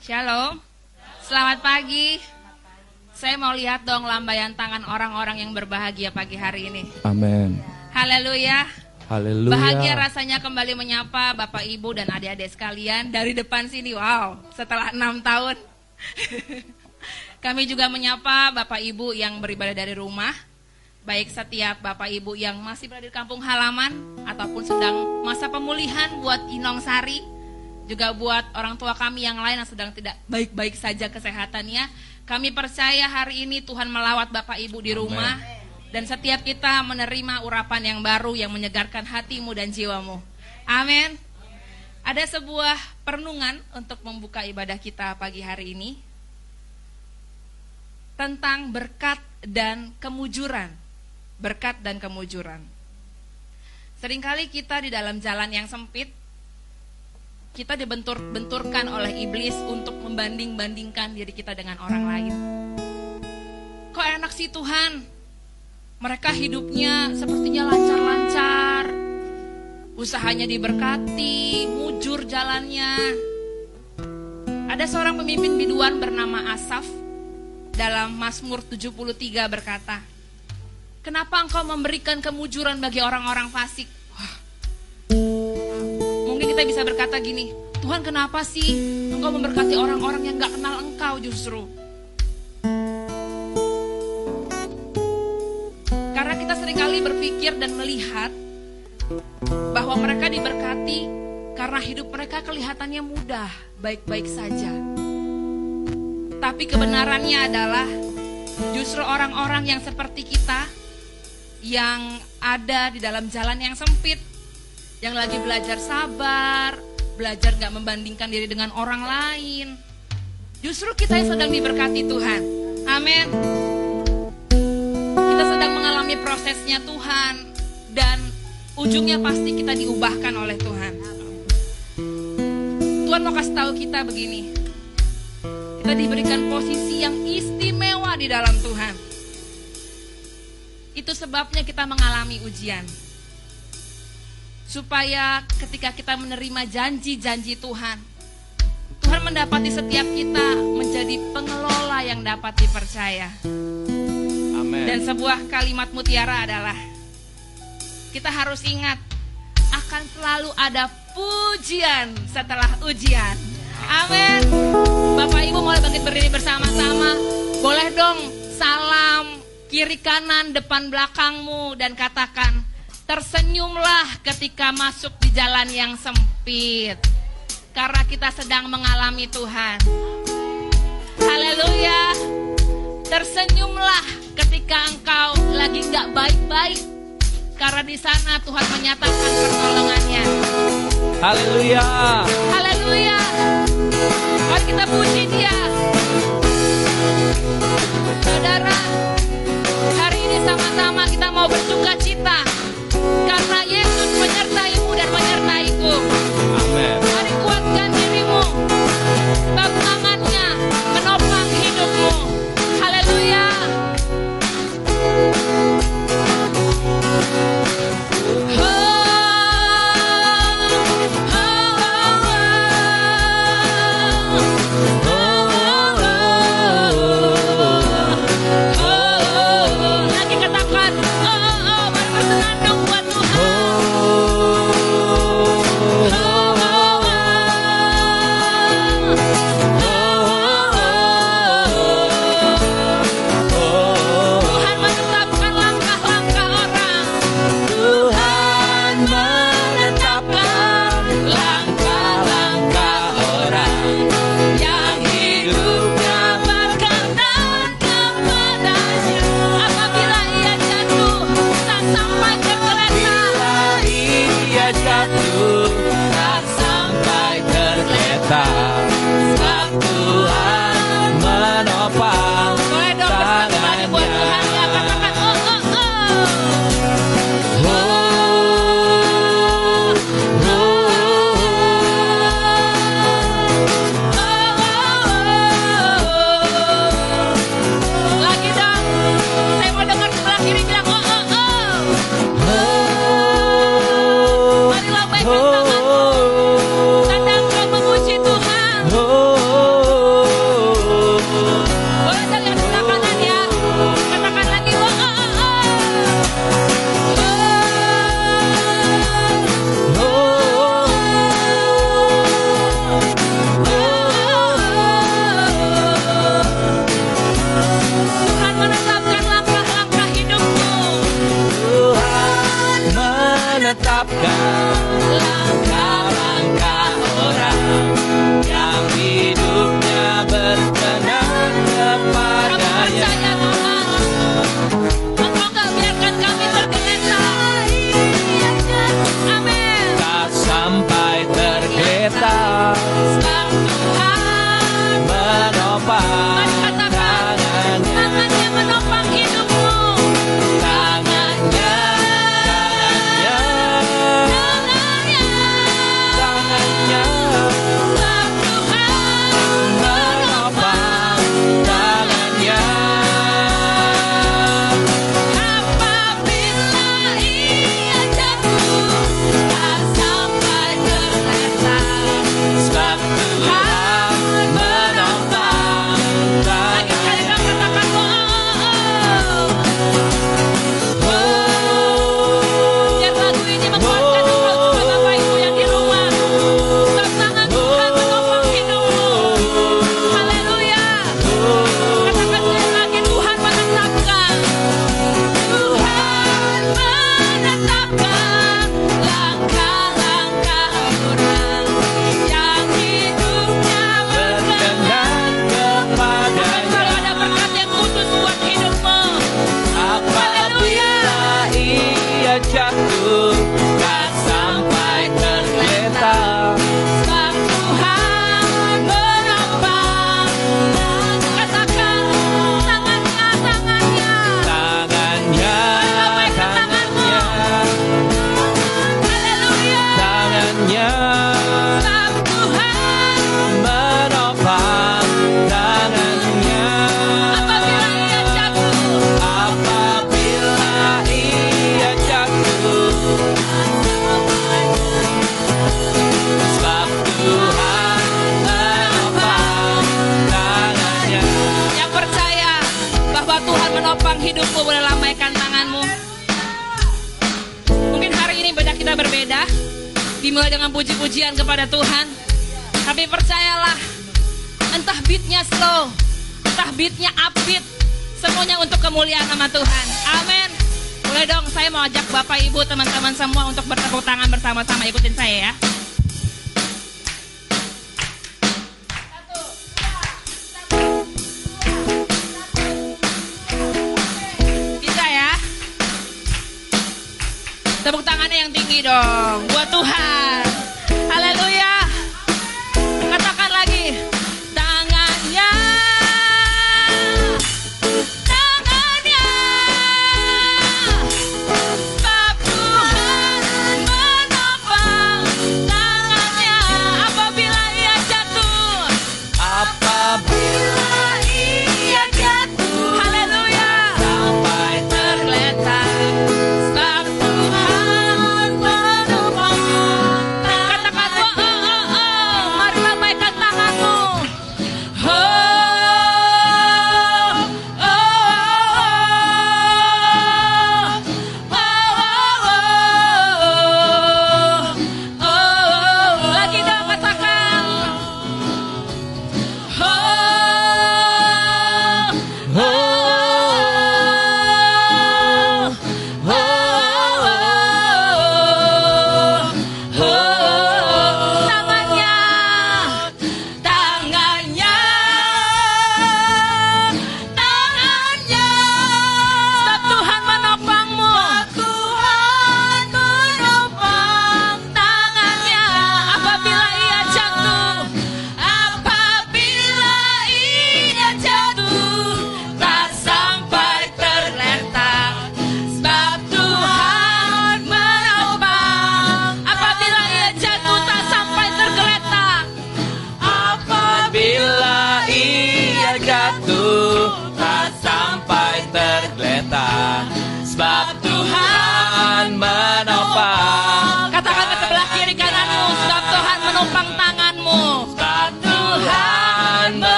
Shalom. Selamat pagi. Saya mau lihat dong lambaian tangan orang-orang yang berbahagia pagi hari ini. Amin. Haleluya. Haleluya. Bahagia rasanya kembali menyapa Bapak Ibu dan adik-adik sekalian dari depan sini. Wow, setelah enam tahun. Kami juga menyapa Bapak Ibu yang beribadah dari rumah. Baik setiap Bapak Ibu yang masih berada di kampung halaman ataupun sedang masa pemulihan buat Inong Sari. Juga buat orang tua kami yang lain yang sedang tidak baik-baik saja kesehatannya. Kami percaya hari ini Tuhan melawat Bapak Ibu di rumah. Dan setiap kita menerima urapan yang baru yang menyegarkan hatimu dan jiwamu. Amin. Ada sebuah perenungan untuk membuka ibadah kita pagi hari ini. Tentang berkat dan kemujuran. Berkat dan kemujuran. Seringkali kita di dalam jalan yang sempit, kita dibentur-benturkan oleh iblis untuk membanding-bandingkan diri kita dengan orang lain. Kok enak sih Tuhan? Mereka hidupnya sepertinya lancar-lancar. Usahanya diberkati, mujur jalannya. Ada seorang pemimpin biduan bernama Asaf dalam Mazmur 73 berkata, Kenapa engkau memberikan kemujuran bagi orang-orang fasik? Mungkin kita bisa berkata gini, Tuhan kenapa sih engkau memberkati orang-orang yang gak kenal engkau justru? Karena kita sering kali berpikir dan melihat bahwa mereka diberkati karena hidup mereka kelihatannya mudah, baik-baik saja. Tapi kebenarannya adalah justru orang-orang yang seperti kita yang ada di dalam jalan yang sempit, yang lagi belajar sabar, belajar gak membandingkan diri dengan orang lain. Justru kita yang sedang diberkati Tuhan. Amin. Kita sedang mengalami prosesnya Tuhan dan ujungnya pasti kita diubahkan oleh Tuhan. Tuhan mau kasih tahu kita begini. Kita diberikan posisi yang istimewa di dalam Tuhan. Itu sebabnya kita mengalami ujian. Supaya ketika kita menerima janji-janji Tuhan, Tuhan mendapati setiap kita menjadi pengelola yang dapat dipercaya. Amin. Dan sebuah kalimat mutiara adalah kita harus ingat akan selalu ada pujian setelah ujian. Amin. Bapak Ibu mulai bangkit berdiri bersama-sama. Boleh dong salam kiri kanan depan belakangmu dan katakan tersenyumlah ketika masuk di jalan yang sempit. Karena kita sedang mengalami Tuhan. Haleluya. Tersenyumlah ketika engkau lagi nggak baik-baik. Karena di sana Tuhan menyatakan pertolongannya. Haleluya. Haleluya. Mari kita puji dia. Saudara, hari ini sama-sama kita mau bersuka cita. Karena Yesus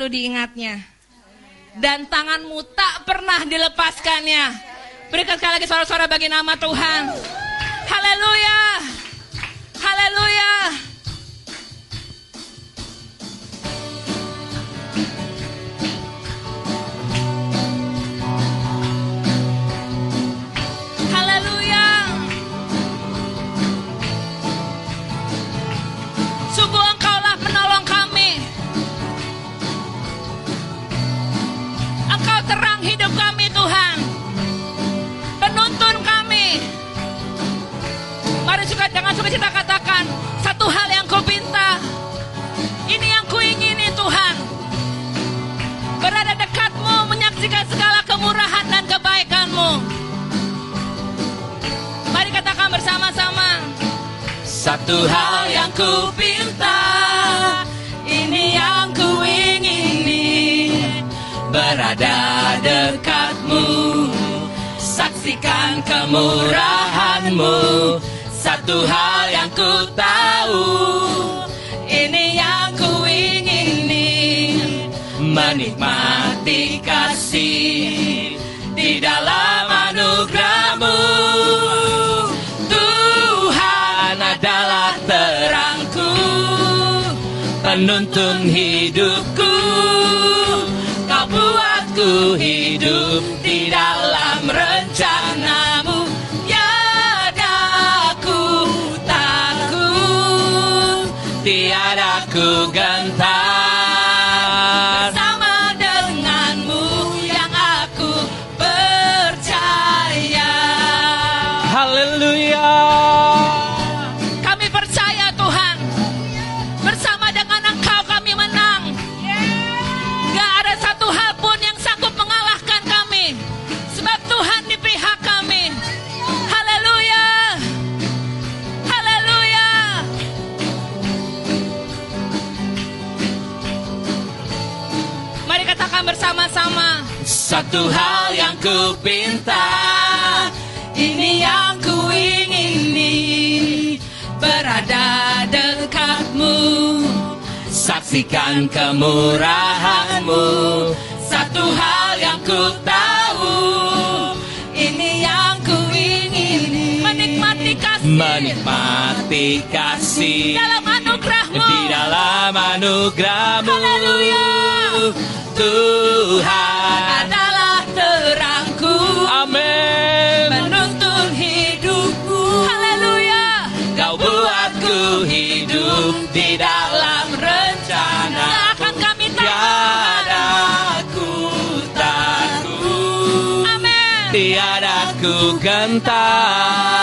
selalu diingatnya. Dan tanganmu tak pernah dilepaskannya. Berikan sekali lagi suara-suara bagi nama Tuhan. Haleluya. Satan he satu hal yang ku pinta Ini yang ku ingini Berada dekatmu Saksikan kemurahanmu. Satu hal yang ku tahu Ini yang ku ingini Menikmati kasih. Menikmati kasih. Dalam anugerahmu. Di dalam anugerahmu. Haleluya. Tuhan. ku gentar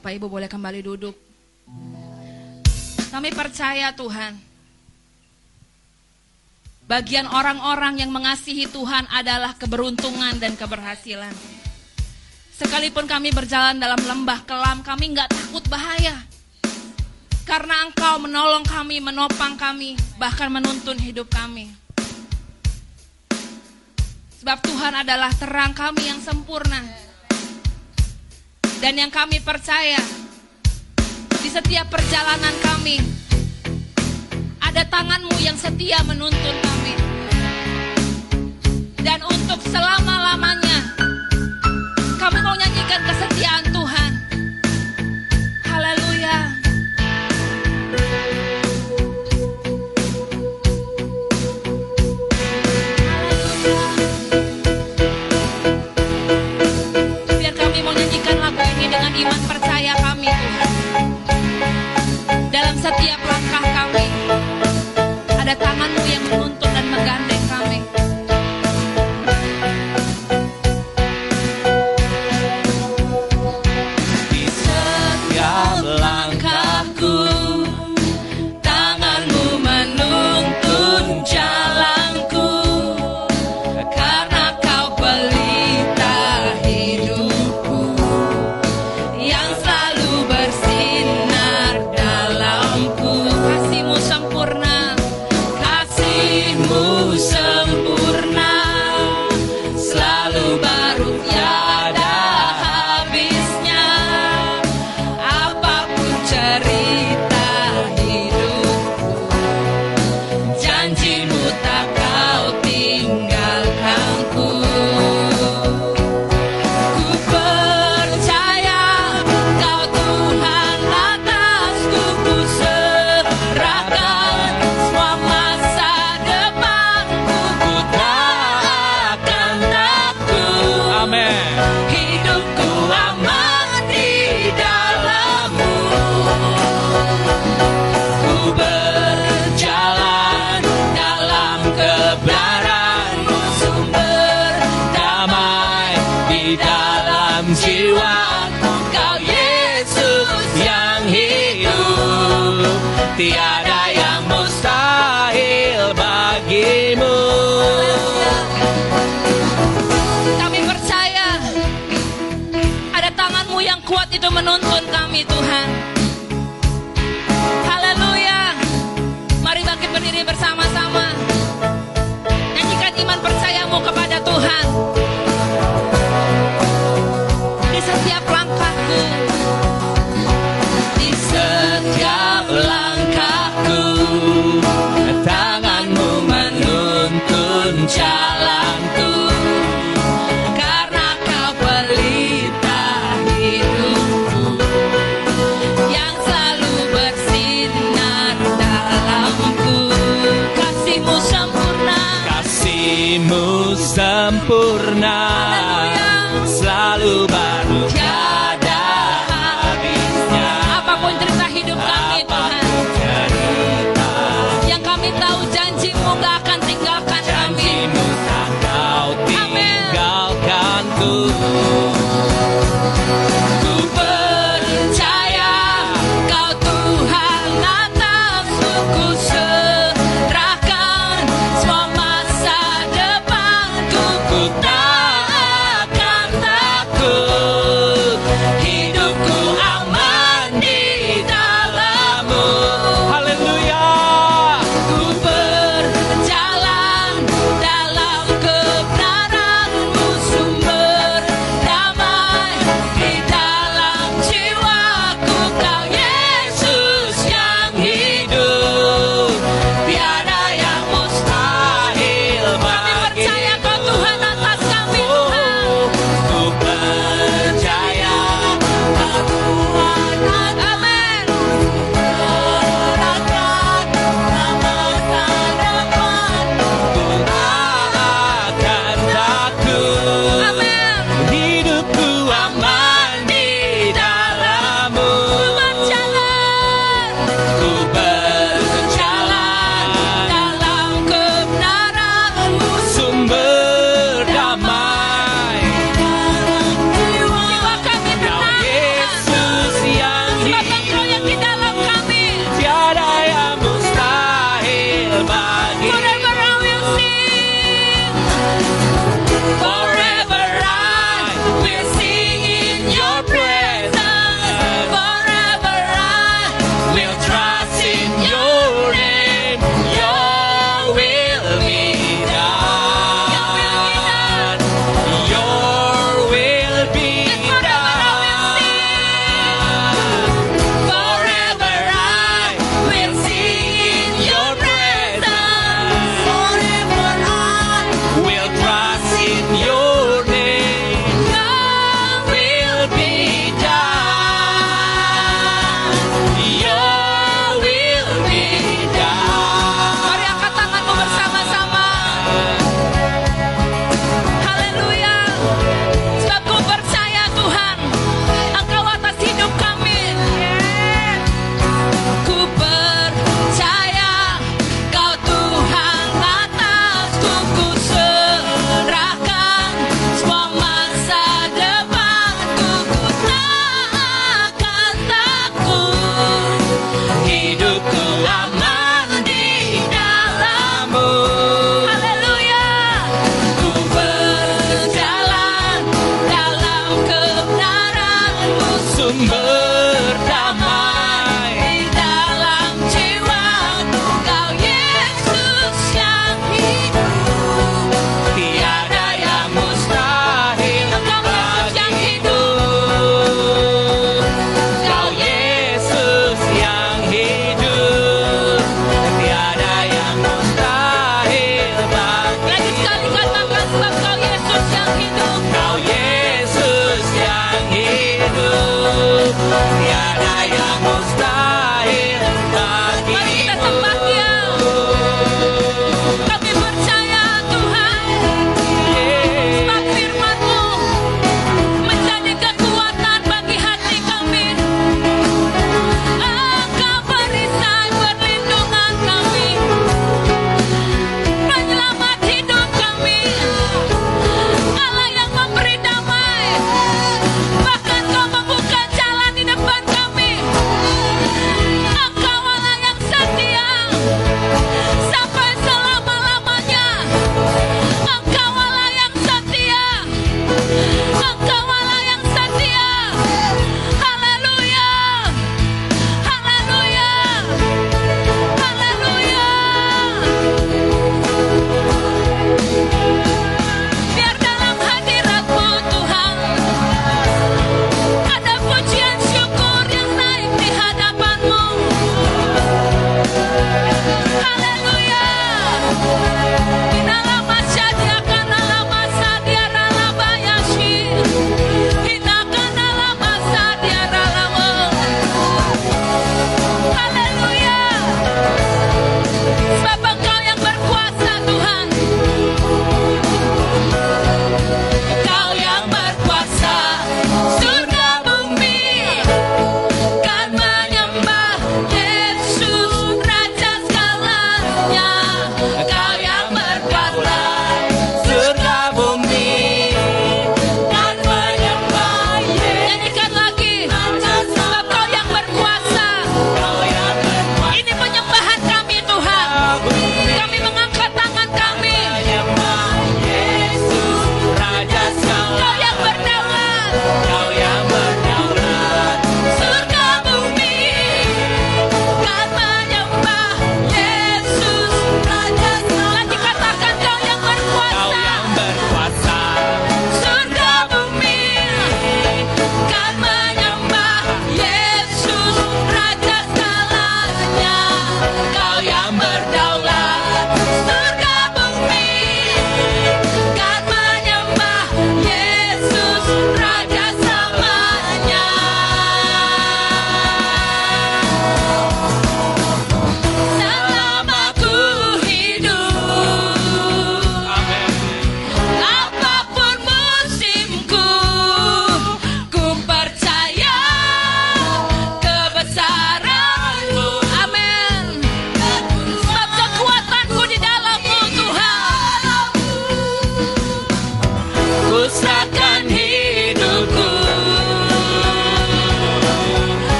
Bapak Ibu boleh kembali duduk. Kami percaya Tuhan. Bagian orang-orang yang mengasihi Tuhan adalah keberuntungan dan keberhasilan. Sekalipun kami berjalan dalam lembah kelam, kami nggak takut bahaya. Karena engkau menolong kami, menopang kami, bahkan menuntun hidup kami. Sebab Tuhan adalah terang kami yang sempurna. Dan yang kami percaya, di setiap perjalanan kami, ada tanganmu yang setia menuntun kami. Dan untuk selama-lamanya, kami mau nyanyikan kesetiaan Tuhan.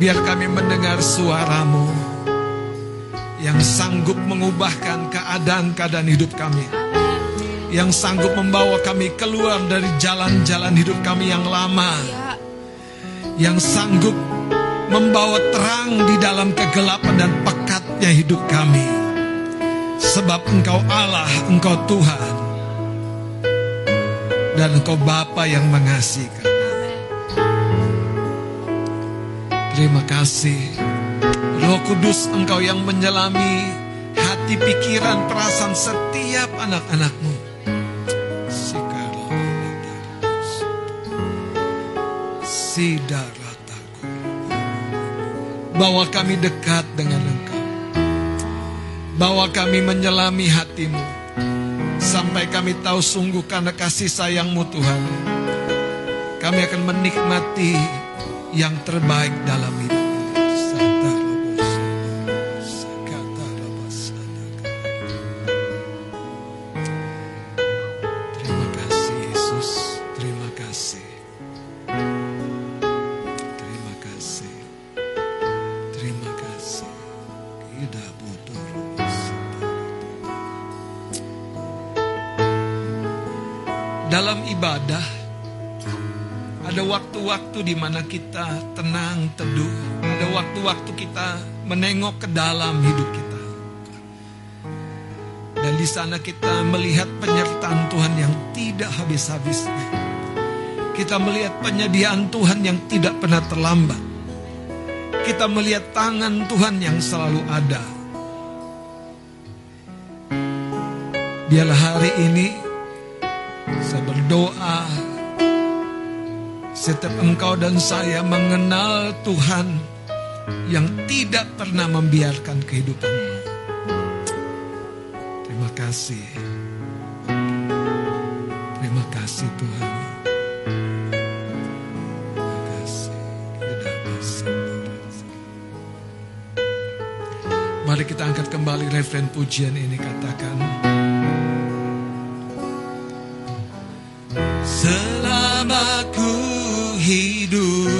Biar kami mendengar suaramu yang sanggup mengubahkan keadaan-keadaan hidup kami yang sanggup membawa kami keluar dari jalan-jalan hidup kami yang lama, yang sanggup membawa terang di dalam kegelapan dan pekatnya hidup kami. Sebab Engkau Allah, Engkau Tuhan, dan Engkau Bapa yang mengasihi kami. Terima kasih, Roh Kudus, Engkau yang menyelami hati, pikiran, perasaan setiap anak-anakmu. Sidarataku. Bawa kami dekat dengan Engkau. Bawa kami menyelami hatimu. Sampai kami tahu sungguh karena kasih sayangmu Tuhan. Kami akan menikmati yang terbaik dalam hidup. Di mana kita tenang, teduh. Ada waktu-waktu kita menengok ke dalam hidup kita. Dan di sana kita melihat penyertaan Tuhan yang tidak habis-habisnya. Kita melihat penyediaan Tuhan yang tidak pernah terlambat. Kita melihat tangan Tuhan yang selalu ada. Biarlah hari ini setiap engkau dan saya mengenal Tuhan yang tidak pernah membiarkan kehidupanmu. Terima kasih. Terima kasih Tuhan. Terima kasih. Mari kita angkat kembali referen pujian ini katakan. Hidup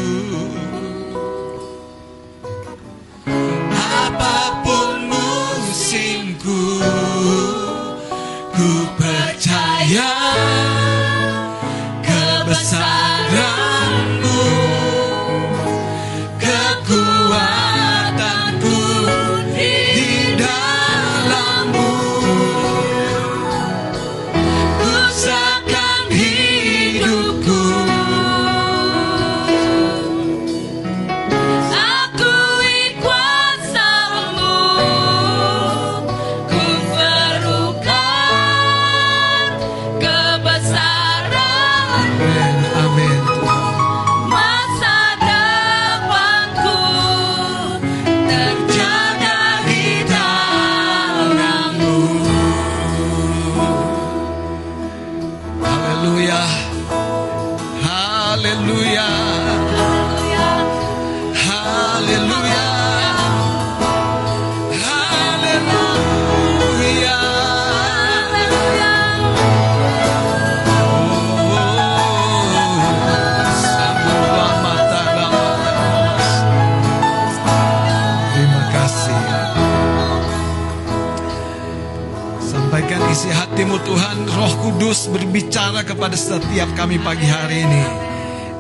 setiap kami pagi hari ini.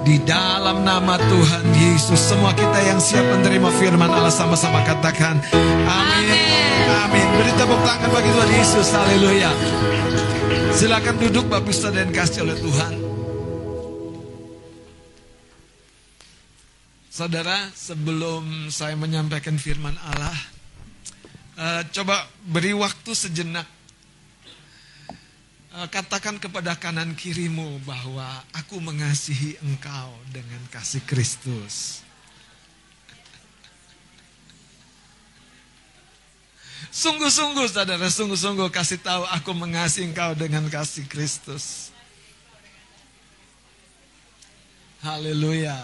Di dalam nama Tuhan Yesus, semua kita yang siap menerima firman Allah sama-sama katakan, Amin. Amin. Beri tepuk tangan bagi Tuhan Yesus, haleluya. Silakan duduk Bapak Ustaz dan kasih oleh Tuhan. Saudara, sebelum saya menyampaikan firman Allah, uh, coba beri waktu sejenak. Uh, katakan kepada kanan kirimu bahwa aku mengasihi engkau dengan kasih Kristus. Sungguh-sungguh saudara, sungguh-sungguh kasih tahu aku mengasihi engkau dengan kasih Kristus. Haleluya.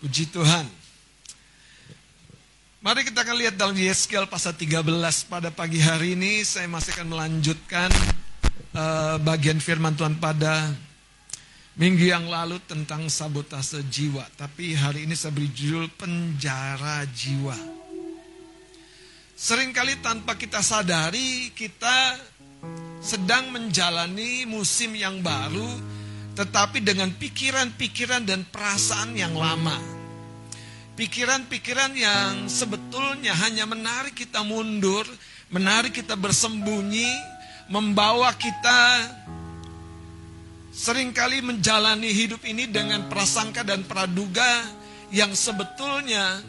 Puji Tuhan. Mari kita akan lihat dalam Yeskel pasal 13 pada pagi hari ini saya masih akan melanjutkan uh, bagian firman Tuhan pada minggu yang lalu tentang sabotase jiwa. Tapi hari ini saya beri judul penjara jiwa. Seringkali tanpa kita sadari kita sedang menjalani musim yang baru tetapi dengan pikiran-pikiran dan perasaan yang lama. Pikiran-pikiran yang sebetulnya hanya menarik kita mundur, menarik kita bersembunyi, membawa kita sering kali menjalani hidup ini dengan prasangka dan praduga yang sebetulnya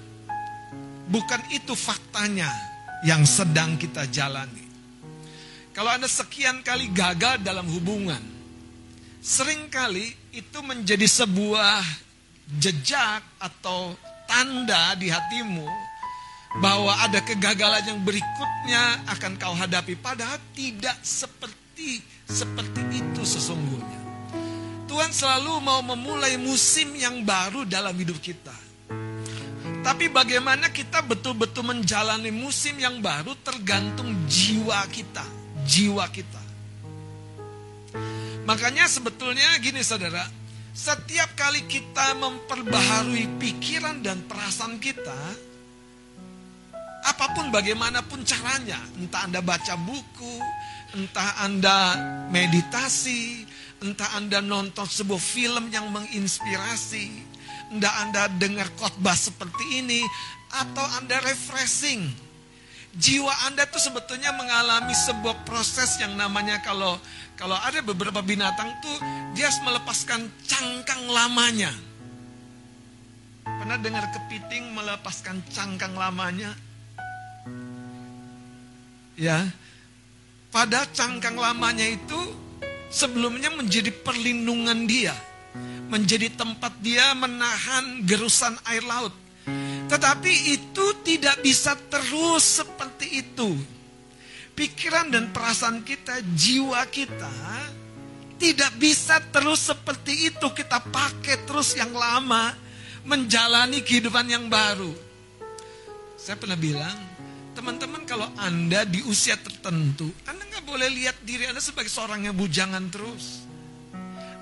bukan itu faktanya yang sedang kita jalani. Kalau Anda sekian kali gagal dalam hubungan, sering kali itu menjadi sebuah jejak atau tanda di hatimu bahwa ada kegagalan yang berikutnya akan kau hadapi padahal tidak seperti seperti itu sesungguhnya. Tuhan selalu mau memulai musim yang baru dalam hidup kita. Tapi bagaimana kita betul-betul menjalani musim yang baru tergantung jiwa kita, jiwa kita. Makanya sebetulnya gini saudara, setiap kali kita memperbaharui pikiran dan perasaan kita, apa pun bagaimanapun caranya, entah Anda baca buku, entah Anda meditasi, entah Anda nonton sebuah film yang menginspirasi, entah Anda dengar khotbah seperti ini, atau Anda refreshing. Jiwa Anda tuh sebetulnya mengalami sebuah proses yang namanya kalau kalau ada beberapa binatang tuh dia melepaskan cangkang lamanya. Pernah dengar kepiting melepaskan cangkang lamanya? Ya. Pada cangkang lamanya itu sebelumnya menjadi perlindungan dia. Menjadi tempat dia menahan gerusan air laut. Tetapi itu tidak bisa terus seperti itu pikiran dan perasaan kita, jiwa kita tidak bisa terus seperti itu kita pakai terus yang lama menjalani kehidupan yang baru. Saya pernah bilang, teman-teman kalau Anda di usia tertentu, Anda nggak boleh lihat diri Anda sebagai seorang yang bujangan terus.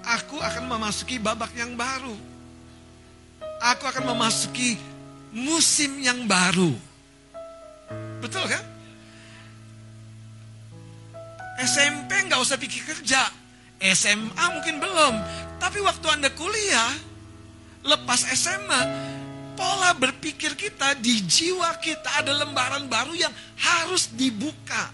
Aku akan memasuki babak yang baru. Aku akan memasuki musim yang baru. Betul kan? SMP nggak usah pikir kerja. SMA mungkin belum. Tapi waktu Anda kuliah, lepas SMA, pola berpikir kita di jiwa kita ada lembaran baru yang harus dibuka.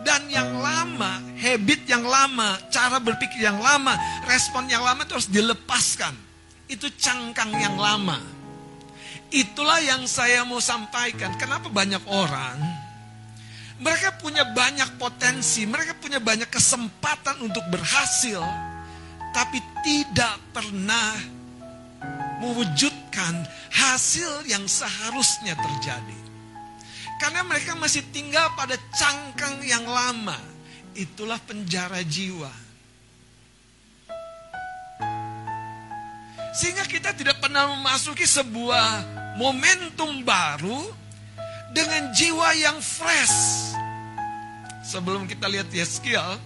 Dan yang lama, habit yang lama, cara berpikir yang lama, respon yang lama itu harus dilepaskan. Itu cangkang yang lama. Itulah yang saya mau sampaikan. Kenapa banyak orang mereka punya banyak potensi, mereka punya banyak kesempatan untuk berhasil, tapi tidak pernah mewujudkan hasil yang seharusnya terjadi. Karena mereka masih tinggal pada cangkang yang lama. Itulah penjara jiwa. Sehingga kita tidak pernah memasuki sebuah momentum baru dengan jiwa yang fresh. Sebelum kita lihat Yeskiel,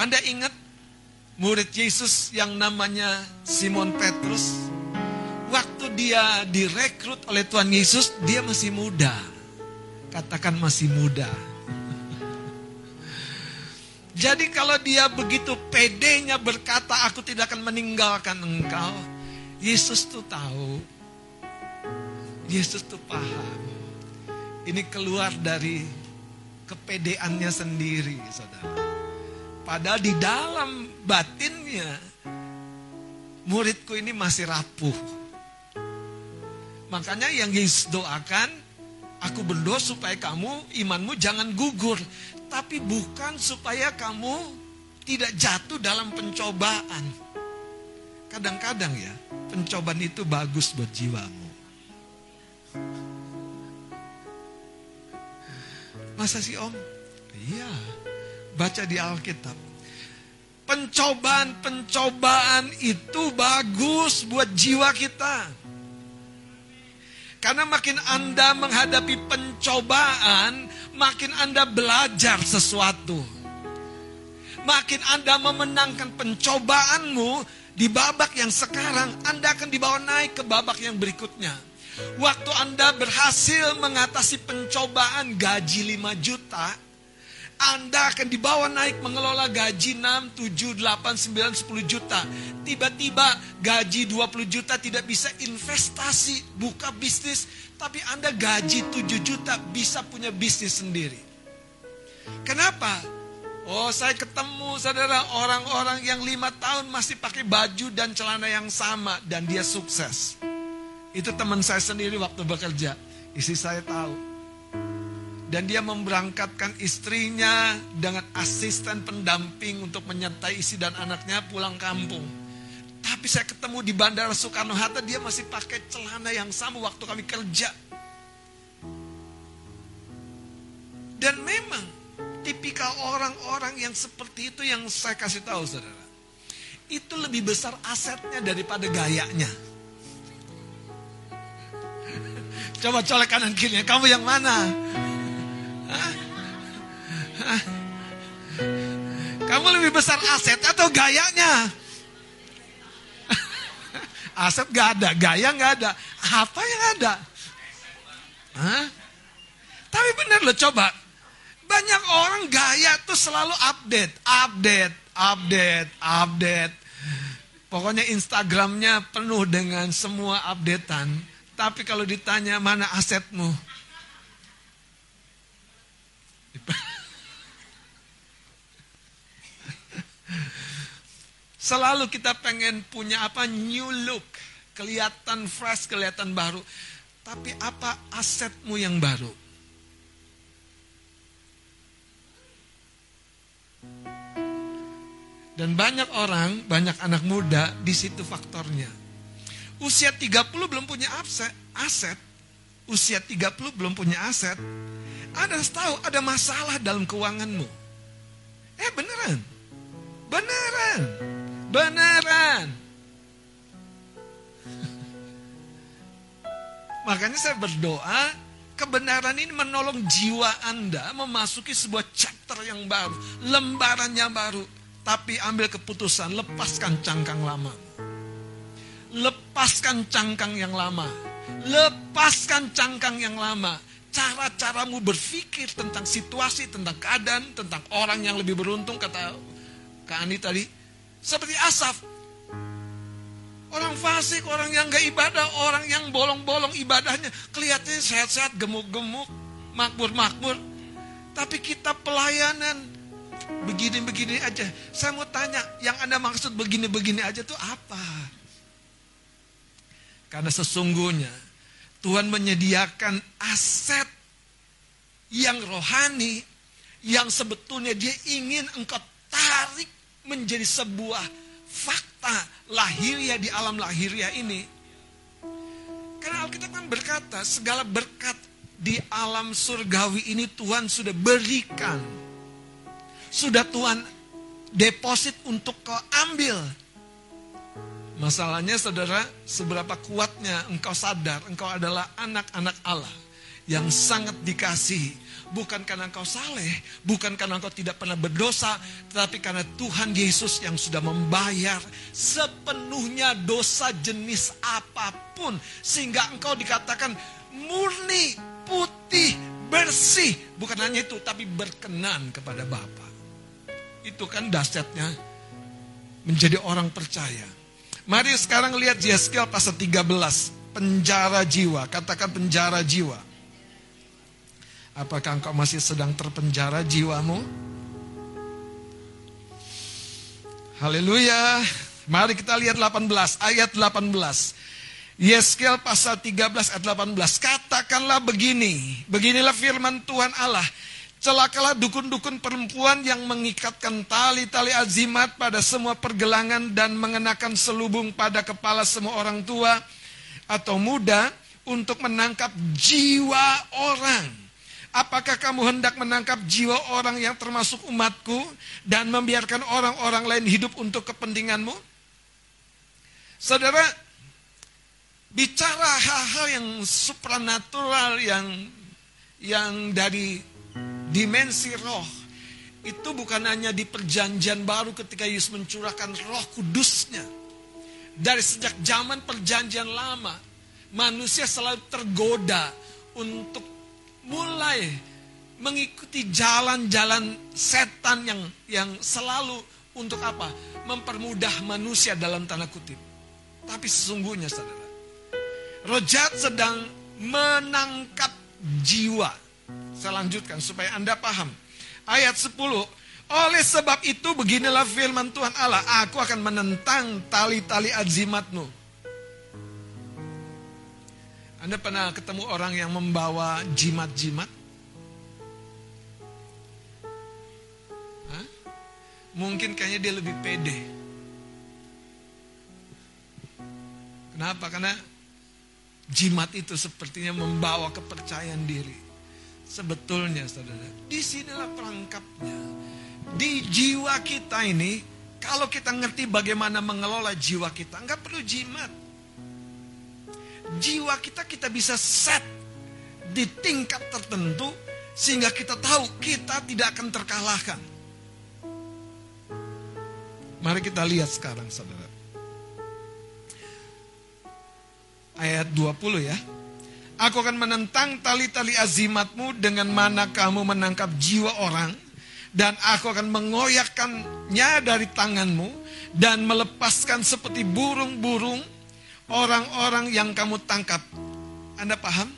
Anda ingat murid Yesus yang namanya Simon Petrus? Waktu dia direkrut oleh Tuhan Yesus, dia masih muda. Katakan masih muda. Jadi kalau dia begitu pedenya berkata, aku tidak akan meninggalkan engkau. Yesus tuh tahu. Yesus tuh paham. Ini keluar dari kepedeannya sendiri, saudara. Padahal di dalam batinnya, muridku ini masih rapuh. Makanya yang Yesus doakan, aku berdoa supaya kamu, imanmu jangan gugur. Tapi bukan supaya kamu tidak jatuh dalam pencobaan. Kadang-kadang ya, pencobaan itu bagus buat jiwamu. Masa sih om? Iya, baca di Alkitab. Pencobaan-pencobaan itu bagus buat jiwa kita. Karena makin Anda menghadapi pencobaan, makin Anda belajar sesuatu. Makin Anda memenangkan pencobaanmu di babak yang sekarang, Anda akan dibawa naik ke babak yang berikutnya. Waktu Anda berhasil mengatasi pencobaan gaji 5 juta, anda akan dibawa naik mengelola gaji 6, 7, 8, 9, 10 juta. Tiba-tiba gaji 20 juta tidak bisa investasi, buka bisnis. Tapi Anda gaji 7 juta bisa punya bisnis sendiri. Kenapa? Oh saya ketemu saudara orang-orang yang lima tahun masih pakai baju dan celana yang sama dan dia sukses. Itu teman saya sendiri waktu bekerja. Isi saya tahu dan dia memberangkatkan istrinya dengan asisten pendamping untuk menyertai istri dan anaknya pulang kampung. Tapi saya ketemu di Bandara Soekarno-Hatta dia masih pakai celana yang sama waktu kami kerja. Dan memang tipikal orang-orang yang seperti itu yang saya kasih tahu saudara. Itu lebih besar asetnya daripada gayanya. Coba colek kanan kiri, kamu yang mana? Kamu lebih besar aset atau gayanya? Aset gak ada, gaya gak ada. Apa yang ada? Hah? Tapi benar loh coba. Banyak orang gaya tuh selalu update, update, update, update. Pokoknya Instagramnya penuh dengan semua updatean. Tapi kalau ditanya mana asetmu? Selalu kita pengen punya apa new look, kelihatan fresh, kelihatan baru. Tapi apa asetmu yang baru? Dan banyak orang, banyak anak muda di situ faktornya. Usia 30 belum punya aset, aset. Usia 30 belum punya aset. Anda harus tahu ada masalah dalam keuanganmu. Eh beneran. Beneran. Beneran. Makanya saya berdoa kebenaran ini menolong jiwa Anda memasuki sebuah chapter yang baru, lembaran yang baru. Tapi ambil keputusan, lepaskan cangkang lama. Lepaskan cangkang yang lama. Lepaskan cangkang yang lama cara-caramu berpikir tentang situasi, tentang keadaan, tentang orang yang lebih beruntung, kata Kak Ani tadi, seperti Asaf. Orang fasik, orang yang gak ibadah, orang yang bolong-bolong ibadahnya, kelihatannya sehat-sehat, gemuk-gemuk, makmur-makmur. Tapi kita pelayanan, begini-begini aja. Saya mau tanya, yang Anda maksud begini-begini aja tuh apa? Karena sesungguhnya Tuhan menyediakan aset yang rohani yang sebetulnya dia ingin engkau tarik menjadi sebuah fakta lahiriah di alam lahiriah ini. Karena Alkitab kan berkata segala berkat di alam surgawi ini Tuhan sudah berikan. Sudah Tuhan deposit untuk kau ambil Masalahnya saudara, seberapa kuatnya engkau sadar engkau adalah anak-anak Allah yang sangat dikasihi. Bukan karena engkau saleh, bukan karena engkau tidak pernah berdosa, tetapi karena Tuhan Yesus yang sudah membayar sepenuhnya dosa jenis apa pun. Sehingga engkau dikatakan murni, putih, bersih. Bukan hanya itu, tapi berkenan kepada Bapa. Itu kan dahsyatnya menjadi orang percaya. Mari sekarang lihat Yeskiel pasal 13, penjara jiwa. Katakan penjara jiwa. Apakah engkau masih sedang terpenjara jiwamu? Haleluya. Mari kita lihat 18, ayat 18. Yeskel pasal 13 ayat 18. Katakanlah begini. Beginilah firman Tuhan Allah. Celakalah dukun-dukun perempuan yang mengikatkan tali-tali azimat pada semua pergelangan dan mengenakan selubung pada kepala semua orang tua atau muda untuk menangkap jiwa orang. Apakah kamu hendak menangkap jiwa orang yang termasuk umatku dan membiarkan orang-orang lain hidup untuk kepentinganmu? Saudara, bicara hal-hal yang supranatural yang yang dari dimensi roh itu bukan hanya di perjanjian baru ketika Yesus mencurahkan roh kudusnya. Dari sejak zaman perjanjian lama, manusia selalu tergoda untuk mulai mengikuti jalan-jalan setan yang yang selalu untuk apa? Mempermudah manusia dalam tanda kutip. Tapi sesungguhnya saudara, roh jahat sedang menangkap jiwa. Saya lanjutkan supaya Anda paham. Ayat 10. Oleh sebab itu beginilah firman Tuhan Allah. Aku akan menentang tali-tali azimatmu. Anda pernah ketemu orang yang membawa jimat-jimat? Mungkin kayaknya dia lebih pede. Kenapa? Karena jimat itu sepertinya membawa kepercayaan diri. Sebetulnya saudara, di sinilah perangkapnya. Di jiwa kita ini, kalau kita ngerti bagaimana mengelola jiwa kita, nggak perlu jimat jiwa kita kita bisa set di tingkat tertentu sehingga kita tahu kita tidak akan terkalahkan. Mari kita lihat sekarang saudara. Ayat 20 ya. Aku akan menentang tali-tali azimatmu dengan mana kamu menangkap jiwa orang. Dan aku akan mengoyakkannya dari tanganmu. Dan melepaskan seperti burung-burung orang-orang yang kamu tangkap. Anda paham?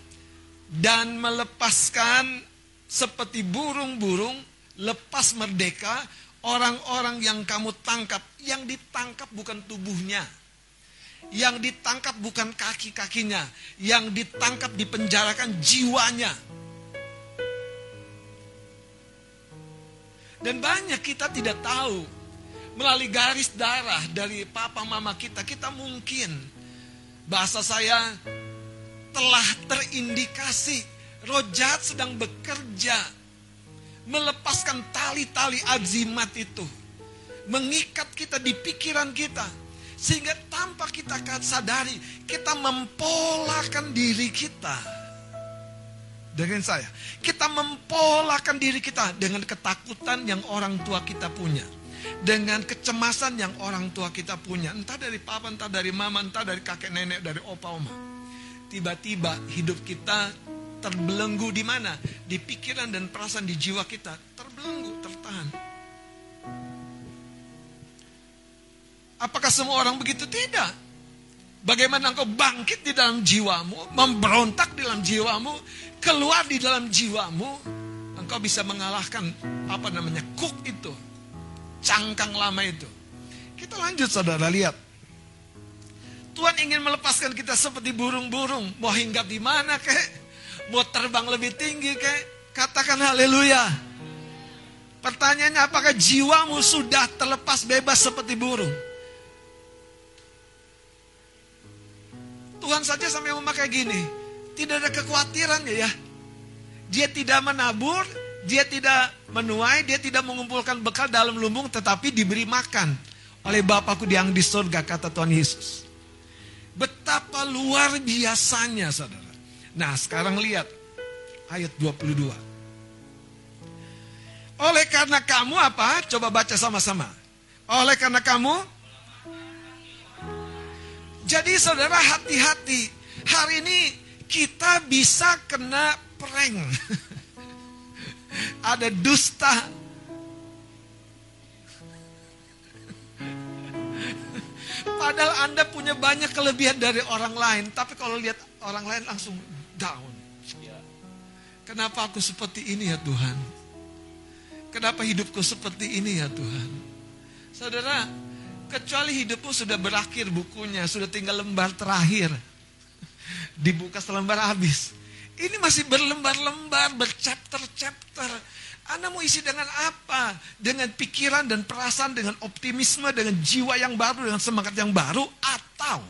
Dan melepaskan seperti burung-burung lepas merdeka orang-orang yang kamu tangkap. Yang ditangkap bukan tubuhnya. Yang ditangkap bukan kaki-kakinya. Yang ditangkap dipenjarakan jiwanya. Dan banyak kita tidak tahu melalui garis darah dari papa mama kita, kita mungkin bahasa saya telah terindikasi roh jahat sedang bekerja melepaskan tali-tali azimat itu mengikat kita di pikiran kita sehingga tanpa kita sadari kita mempolakan diri kita dengan saya kita mempolakan diri kita dengan ketakutan yang orang tua kita punya dengan kecemasan yang orang tua kita punya. Entah dari papa, entah dari mama, entah dari kakek nenek, dari opa oma. Tiba-tiba hidup kita terbelenggu di mana? Di pikiran dan perasaan di jiwa kita. Terbelenggu, tertahan. Apakah semua orang begitu? Tidak. Bagaimana engkau bangkit di dalam jiwamu, memberontak di dalam jiwamu, keluar di dalam jiwamu, engkau bisa mengalahkan apa namanya kuk itu cangkang lama itu. Kita lanjut saudara lihat. Tuhan ingin melepaskan kita seperti burung-burung. Mau hinggap di mana kek? Mau terbang lebih tinggi kek? Katakan haleluya. Pertanyaannya apakah jiwamu sudah terlepas bebas seperti burung? Tuhan saja sampai memakai gini. Tidak ada kekhawatiran ya. Dia tidak menabur, dia tidak menuai, dia tidak mengumpulkan bekal dalam lumbung tetapi diberi makan oleh Bapakku yang di surga kata Tuhan Yesus. Betapa luar biasanya saudara. Nah sekarang lihat. ayat 22. Oleh karena kamu apa? Coba baca sama-sama. Oleh karena kamu Jadi saudara hati-hati. Hari ini kita bisa kena prank. Ada dusta. Padahal Anda punya banyak kelebihan dari orang lain, tapi kalau lihat orang lain langsung down. Kenapa aku seperti ini ya Tuhan? Kenapa hidupku seperti ini ya Tuhan? Saudara, kecuali hidupmu sudah berakhir bukunya, sudah tinggal lembar terakhir. Dibuka selembar habis. Ini masih berlembar-lembar, berchapter-chapter. Anda mau isi dengan apa? Dengan pikiran dan perasaan, dengan optimisme, dengan jiwa yang baru, dengan semangat yang baru, atau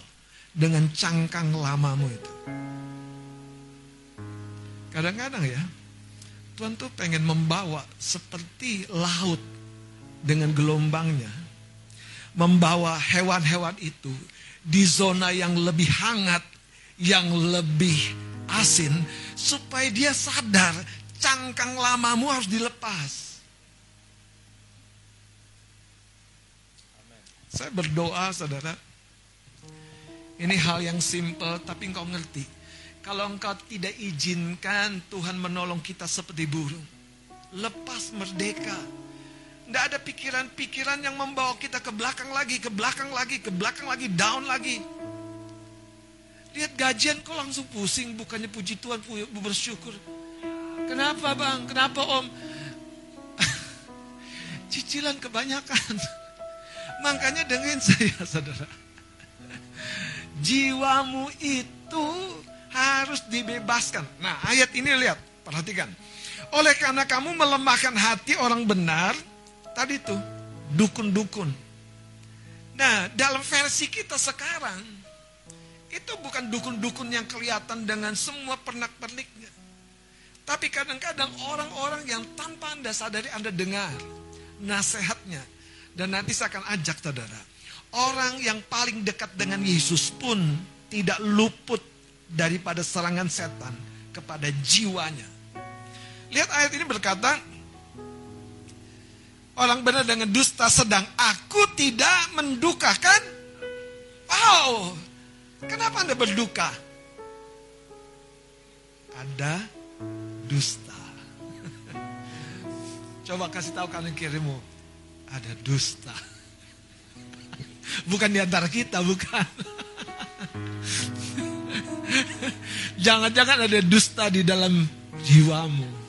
dengan cangkang lamamu itu. Kadang-kadang ya, Tuhan tuh pengen membawa seperti laut dengan gelombangnya. Membawa hewan-hewan itu di zona yang lebih hangat, yang lebih asin, supaya dia sadar cangkang lamamu harus dilepas. Saya berdoa saudara, ini hal yang simple tapi engkau ngerti. Kalau engkau tidak izinkan Tuhan menolong kita seperti burung. Lepas merdeka. Tidak ada pikiran-pikiran yang membawa kita ke belakang lagi, ke belakang lagi, ke belakang lagi, down lagi. Lihat gajian kok langsung pusing, bukannya puji Tuhan, bersyukur. Kenapa bang? Kenapa om? Cicilan kebanyakan. Makanya dengerin saya saudara. Jiwamu itu harus dibebaskan. Nah, ayat ini lihat, perhatikan. Oleh karena kamu melemahkan hati orang benar, tadi tuh dukun-dukun. Nah, dalam versi kita sekarang itu bukan dukun-dukun yang kelihatan dengan semua pernak-perniknya. Tapi kadang-kadang orang-orang yang tanpa Anda sadari Anda dengar nasihatnya. Dan nanti saya akan ajak saudara. Orang yang paling dekat dengan Yesus pun tidak luput daripada serangan setan kepada jiwanya. Lihat ayat ini berkata, orang benar dengan dusta sedang aku tidak mendukakan. Wow, kenapa anda berduka? Ada dusta. Coba kasih tahu kalian kirimu, ada dusta. Bukan di antara kita, bukan. Jangan-jangan ada dusta di dalam jiwamu.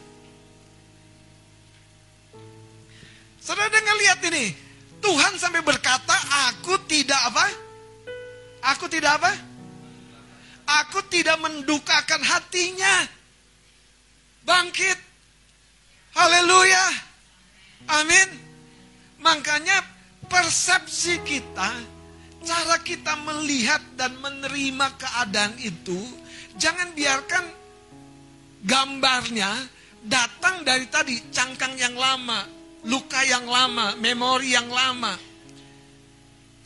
Saudara dengar lihat ini. Tuhan sampai berkata, aku tidak apa? Aku tidak apa? Aku tidak mendukakan hatinya. Bangkit. Haleluya. Amin. Makanya persepsi kita cara kita melihat dan menerima keadaan itu, jangan biarkan gambarnya datang dari tadi cangkang yang lama, luka yang lama, memori yang lama.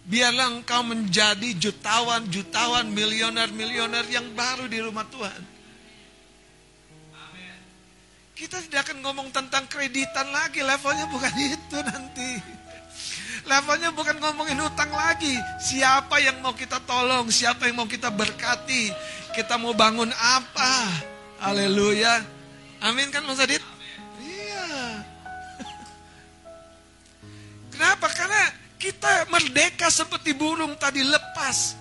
Biarlah engkau menjadi jutawan-jutawan, milioner-milioner yang baru di rumah Tuhan. Kita tidak akan ngomong tentang kreditan lagi, levelnya bukan itu nanti. Levelnya bukan ngomongin utang lagi. Siapa yang mau kita tolong, siapa yang mau kita berkati. Kita mau bangun apa. Haleluya. Amin kan Mas Adit? Kenapa? Karena kita merdeka seperti burung tadi lepas.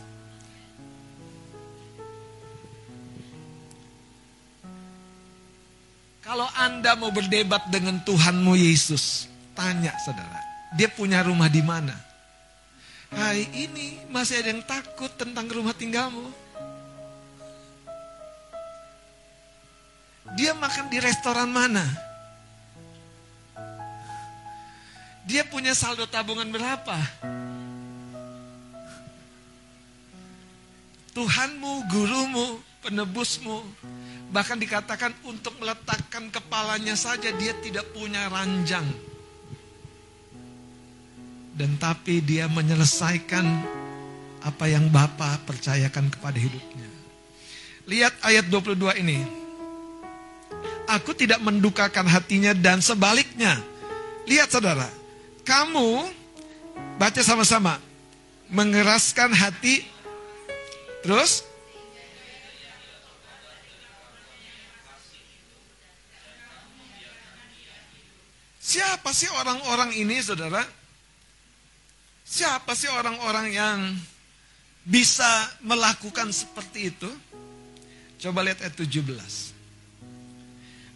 Kalau Anda mau berdebat dengan Tuhanmu Yesus, tanya saudara. Dia punya rumah di mana? Hari ini masih ada yang takut tentang rumah tinggalmu. Dia makan di restoran mana? Dia punya saldo tabungan berapa? Tuhanmu, gurumu, penebusmu, bahkan dikatakan untuk meletakkan kepalanya saja dia tidak punya ranjang dan tapi dia menyelesaikan apa yang Bapa percayakan kepada hidupnya. Lihat ayat 22 ini. aku tidak mendukakan hatinya dan sebaliknya. Lihat saudara, kamu baca sama-sama. Mengeraskan hati, terus Siapa sih orang-orang ini, saudara? Siapa sih orang-orang yang bisa melakukan seperti itu? Coba lihat ayat 17.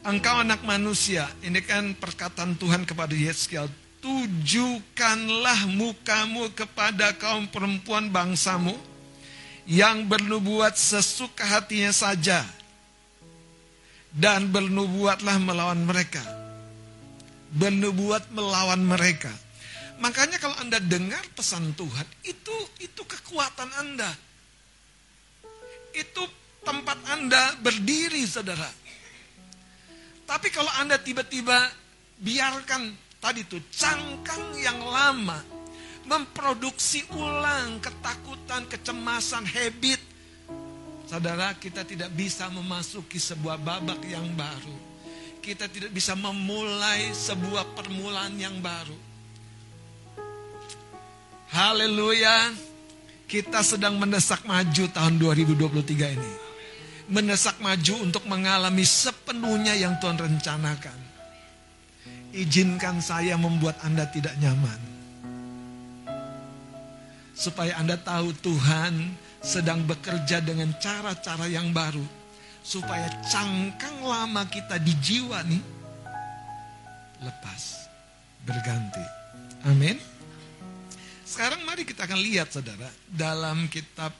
Engkau anak manusia, ini kan perkataan Tuhan kepada Yeskiel. Tujukanlah mukamu kepada kaum perempuan bangsamu yang bernubuat sesuka hatinya saja. Dan bernubuatlah melawan mereka. Bernubuat melawan mereka. Makanya kalau Anda dengar pesan Tuhan, itu itu kekuatan Anda. Itu tempat Anda berdiri, saudara. Tapi kalau Anda tiba-tiba biarkan tadi itu cangkang yang lama memproduksi ulang ketakutan, kecemasan, habit. Saudara, kita tidak bisa memasuki sebuah babak yang baru. Kita tidak bisa memulai sebuah permulaan yang baru Haleluya. Kita sedang mendesak maju tahun 2023 ini. Mendesak maju untuk mengalami sepenuhnya yang Tuhan rencanakan. Izinkan saya membuat Anda tidak nyaman. Supaya Anda tahu Tuhan sedang bekerja dengan cara-cara yang baru. Supaya cangkang lama kita di jiwa nih lepas, berganti. Amin. Sekarang mari kita akan lihat saudara dalam kitab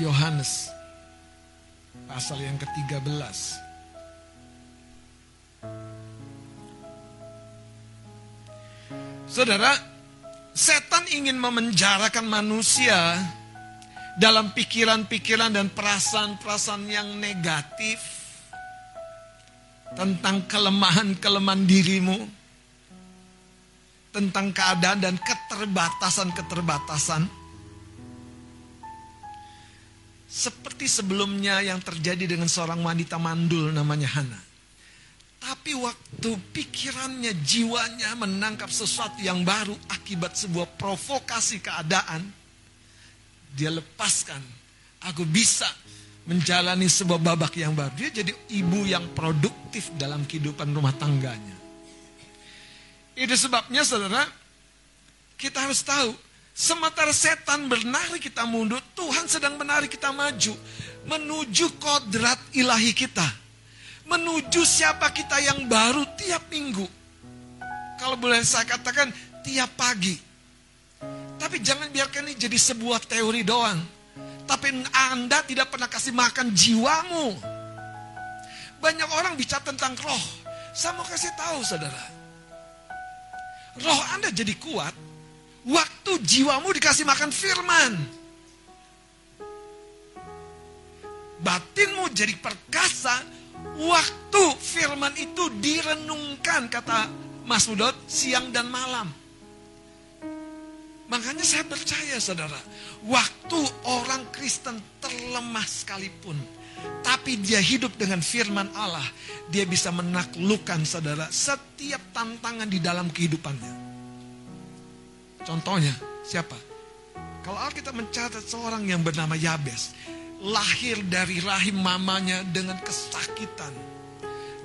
Yohanes pasal yang ke-13. Saudara, setan ingin memenjarakan manusia dalam pikiran-pikiran dan perasaan-perasaan yang negatif tentang kelemahan-kelemahan dirimu tentang keadaan dan keterbatasan-keterbatasan. Seperti sebelumnya yang terjadi dengan seorang wanita mandul namanya Hana. Tapi waktu pikirannya, jiwanya menangkap sesuatu yang baru akibat sebuah provokasi keadaan, dia lepaskan. Aku bisa menjalani sebuah babak yang baru. Dia jadi ibu yang produktif dalam kehidupan rumah tangganya. Itu sebabnya saudara, kita harus tahu, sementara setan bernarik kita mundur, Tuhan sedang menarik kita maju, menuju kodrat ilahi kita. Menuju siapa kita yang baru tiap minggu. Kalau boleh saya katakan, tiap pagi. Tapi jangan biarkan ini jadi sebuah teori doang. Tapi Anda tidak pernah kasih makan jiwamu. Banyak orang bicara tentang roh. Saya mau kasih tahu saudara roh Anda jadi kuat waktu jiwamu dikasih makan firman. Batinmu jadi perkasa waktu firman itu direnungkan kata Mas Mudot siang dan malam. Makanya saya percaya saudara, waktu orang Kristen terlemah sekalipun, tapi dia hidup dengan firman Allah, dia bisa menaklukkan saudara setiap tantangan di dalam kehidupannya. Contohnya, siapa? Kalau Alkitab mencatat seorang yang bernama Yabes, lahir dari rahim mamanya dengan kesakitan.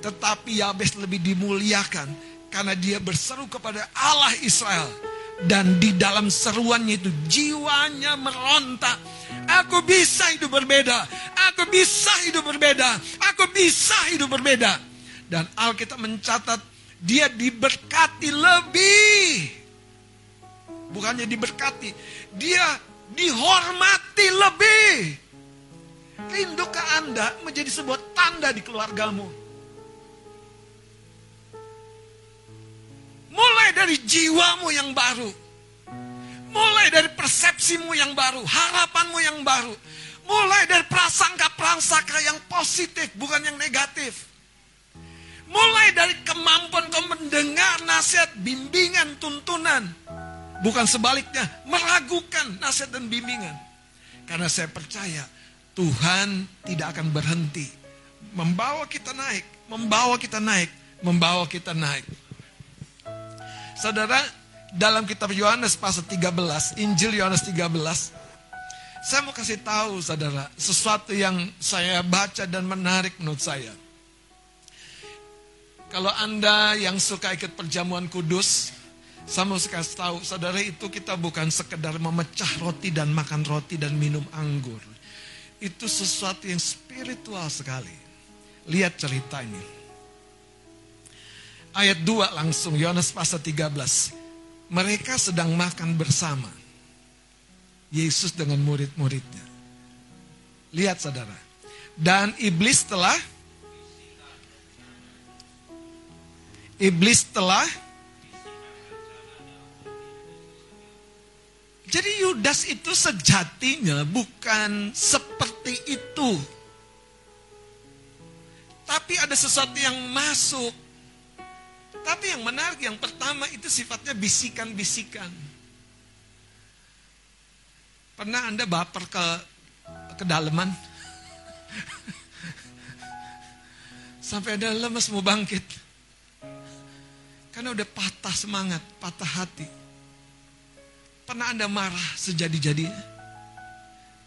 Tetapi Yabes lebih dimuliakan karena dia berseru kepada Allah Israel. Dan di dalam seruannya itu jiwanya merontak Aku bisa hidup berbeda. Aku bisa hidup berbeda. Aku bisa hidup berbeda. Dan Alkitab mencatat dia diberkati lebih. Bukannya diberkati, dia dihormati lebih. Ke Anda menjadi sebuah tanda di keluargamu? Mulai dari jiwamu yang baru Mulai dari persepsimu yang baru, harapanmu yang baru. Mulai dari prasangka-prasangka yang positif, bukan yang negatif. Mulai dari kemampuan kau mendengar nasihat, bimbingan, tuntunan. Bukan sebaliknya, meragukan nasihat dan bimbingan. Karena saya percaya Tuhan tidak akan berhenti membawa kita naik, membawa kita naik, membawa kita naik. Saudara, dalam kitab Yohanes pasal 13, Injil Yohanes 13, saya mau kasih tahu saudara, sesuatu yang saya baca dan menarik menurut saya. Kalau Anda yang suka ikut perjamuan kudus, saya mau kasih tahu, saudara itu kita bukan sekedar memecah roti dan makan roti dan minum anggur. Itu sesuatu yang spiritual sekali. Lihat cerita ini. Ayat 2 langsung, Yohanes pasal 13. Mereka sedang makan bersama. Yesus dengan murid-muridnya. Lihat saudara. Dan iblis telah Iblis telah Jadi Yudas itu sejatinya bukan seperti itu. Tapi ada sesuatu yang masuk. Tapi yang menarik yang pertama itu sifatnya bisikan-bisikan. Pernah Anda baper ke kedalaman? Sampai ada lemes mau bangkit. Karena udah patah semangat, patah hati. Pernah Anda marah sejadi-jadinya?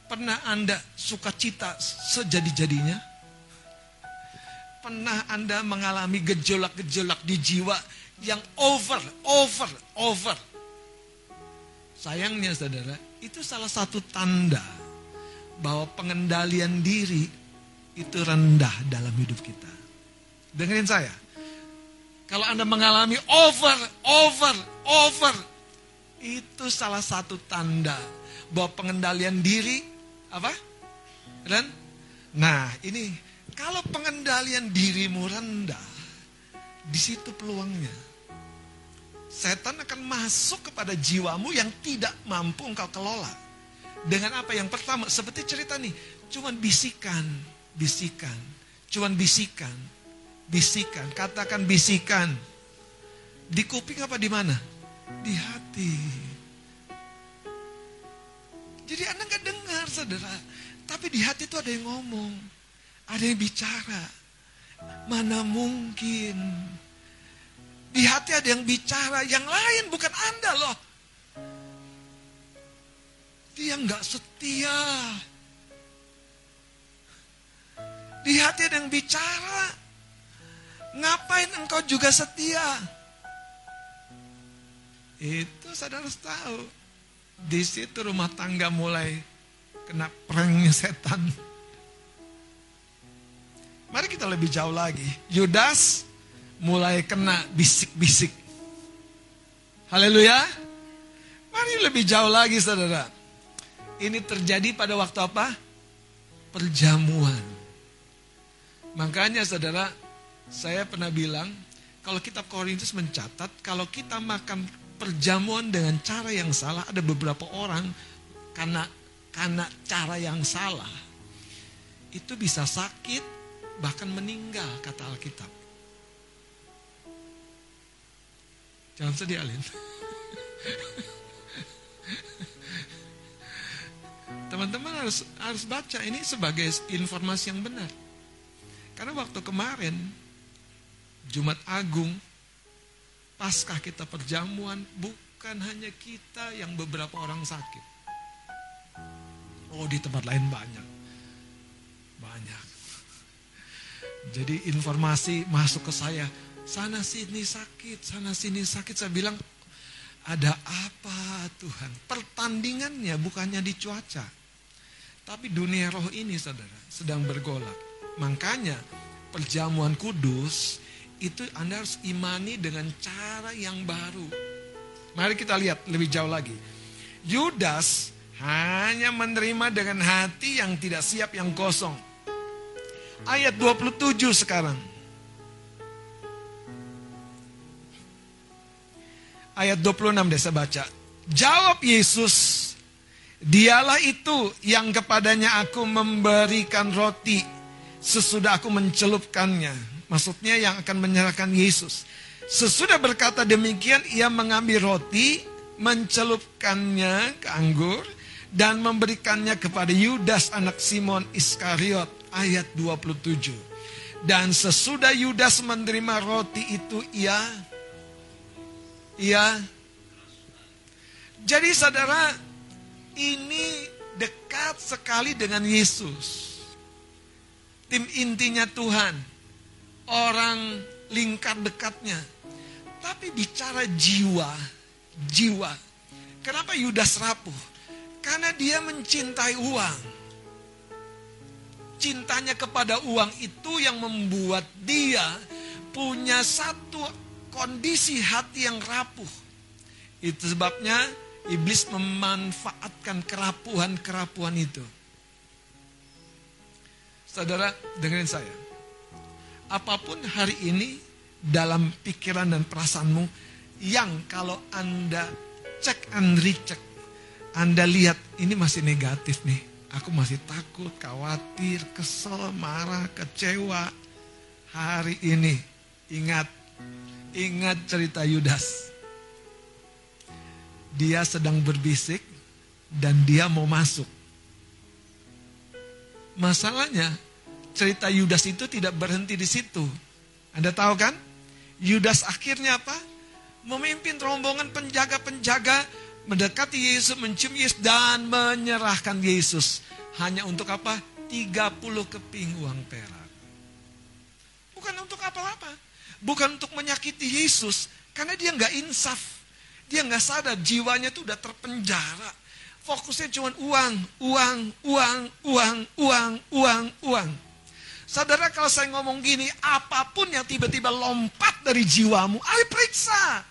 Pernah Anda suka cita sejadi-jadinya? Pernah Anda mengalami gejolak-gejolak di jiwa yang over, over, over? Sayangnya saudara, itu salah satu tanda bahwa pengendalian diri itu rendah dalam hidup kita. Dengerin saya. Kalau Anda mengalami over, over, over, itu salah satu tanda bahwa pengendalian diri apa? Dan nah, ini kalau pengendalian dirimu rendah, di situ peluangnya. Setan akan masuk kepada jiwamu yang tidak mampu engkau kelola. Dengan apa yang pertama, seperti cerita nih, cuman bisikan, bisikan, cuman bisikan, bisikan, katakan bisikan. Di kuping apa di mana? Di hati. Jadi Anda nggak dengar, saudara. Tapi di hati itu ada yang ngomong, ada yang bicara. Mana mungkin di hati ada yang bicara, yang lain bukan Anda loh. Dia nggak setia. Di hati ada yang bicara. Ngapain engkau juga setia? Itu saudara harus tahu. Di situ rumah tangga mulai kena pranknya setan. Mari kita lebih jauh lagi. Yudas mulai kena bisik-bisik. Haleluya. Mari lebih jauh lagi saudara. Ini terjadi pada waktu apa? Perjamuan. Makanya saudara, saya pernah bilang, kalau kitab Korintus mencatat, kalau kita makan perjamuan dengan cara yang salah, ada beberapa orang karena karena cara yang salah, itu bisa sakit, bahkan meninggal, kata Alkitab. Jangan sedih Alin. Teman-teman harus harus baca ini sebagai informasi yang benar. Karena waktu kemarin Jumat Agung Paskah kita perjamuan bukan hanya kita yang beberapa orang sakit. Oh di tempat lain banyak. Banyak. Jadi informasi masuk ke saya, sana sini sakit, sana sini sakit. Saya bilang, ada apa Tuhan? Pertandingannya bukannya di cuaca. Tapi dunia roh ini saudara sedang bergolak. Makanya perjamuan kudus itu Anda harus imani dengan cara yang baru. Mari kita lihat lebih jauh lagi. Yudas hanya menerima dengan hati yang tidak siap yang kosong. Ayat 27 sekarang. Ayat 26 deh saya baca. Jawab Yesus, dialah itu yang kepadanya aku memberikan roti sesudah aku mencelupkannya. Maksudnya yang akan menyerahkan Yesus. Sesudah berkata demikian, ia mengambil roti, mencelupkannya ke anggur, dan memberikannya kepada Yudas anak Simon Iskariot. Ayat 27. Dan sesudah Yudas menerima roti itu ia ia jadi saudara ini dekat sekali dengan Yesus. Tim intinya Tuhan. Orang lingkar dekatnya. Tapi bicara jiwa, jiwa. Kenapa Yudas rapuh? Karena dia mencintai uang. Cintanya kepada uang itu yang membuat dia punya satu kondisi hati yang rapuh. Itu sebabnya iblis memanfaatkan kerapuhan-kerapuhan itu. Saudara, dengerin saya. Apa pun hari ini dalam pikiran dan perasaanmu yang kalau Anda cek and recheck, Anda lihat ini masih negatif nih. Aku masih takut, khawatir, kesel, marah, kecewa. Hari ini ingat, ingat cerita Yudas. Dia sedang berbisik dan dia mau masuk. Masalahnya cerita Yudas itu tidak berhenti di situ. Anda tahu kan? Yudas akhirnya apa? Memimpin rombongan penjaga-penjaga mendekati Yesus, mencium Yesus dan menyerahkan Yesus. Hanya untuk apa? 30 keping uang perak. Bukan untuk apa-apa. Bukan untuk menyakiti Yesus. Karena dia nggak insaf. Dia nggak sadar jiwanya tuh udah terpenjara. Fokusnya cuma uang, uang, uang, uang, uang, uang, uang. Saudara kalau saya ngomong gini, apa pun yang tiba-tiba lompat dari jiwamu, ayo periksa.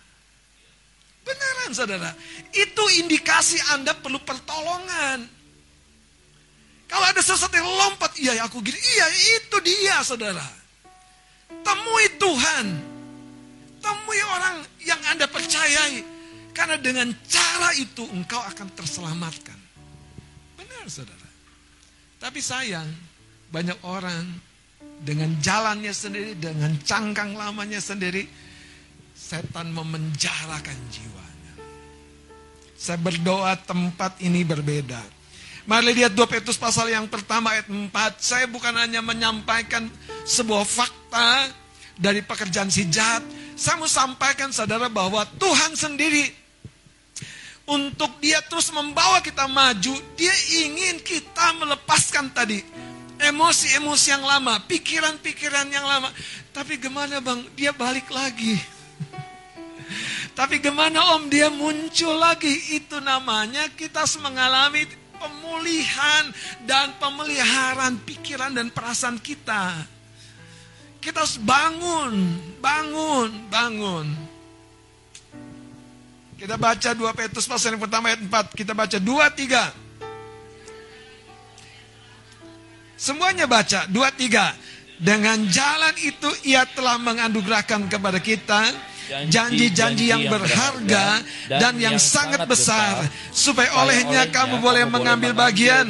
Beneran saudara. Itu indikasi Anda perlu pertolongan. Kalau ada sesuatu yang lompat, iya aku gini, iya itu dia saudara. Temui Tuhan. Temui orang yang Anda percayai. Karena dengan cara itu engkau akan terselamatkan. Benar saudara. Tapi sayang, banyak orang dengan jalannya sendiri, dengan cangkang lamanya sendiri, setan memenjarakan jiwanya. Saya berdoa tempat ini berbeda. Mari lihat 2 Petrus pasal yang pertama ayat 4. Saya bukan hanya menyampaikan sebuah fakta dari pekerjaan si jahat. Saya mau sampaikan saudara bahwa Tuhan sendiri untuk dia terus membawa kita maju, dia ingin kita melepaskan tadi emosi-emosi yang lama, pikiran-pikiran yang lama. Tapi gimana bang, dia balik lagi. Tapi gimana om, dia muncul lagi. Itu namanya kita mengalami pemulihan dan pemeliharaan pikiran dan perasaan kita. Kita harus bangun, bangun, bangun. Kita baca 2 Petrus pasal yang pertama ayat 4. Kita baca 2, 3. Semuanya baca. 2, 3. Dengan jalan itu ia telah menganugerahkan kepada kita janji-janji yang berharga dan yang sangat besar supaya olehnya kamu boleh mengambil bagian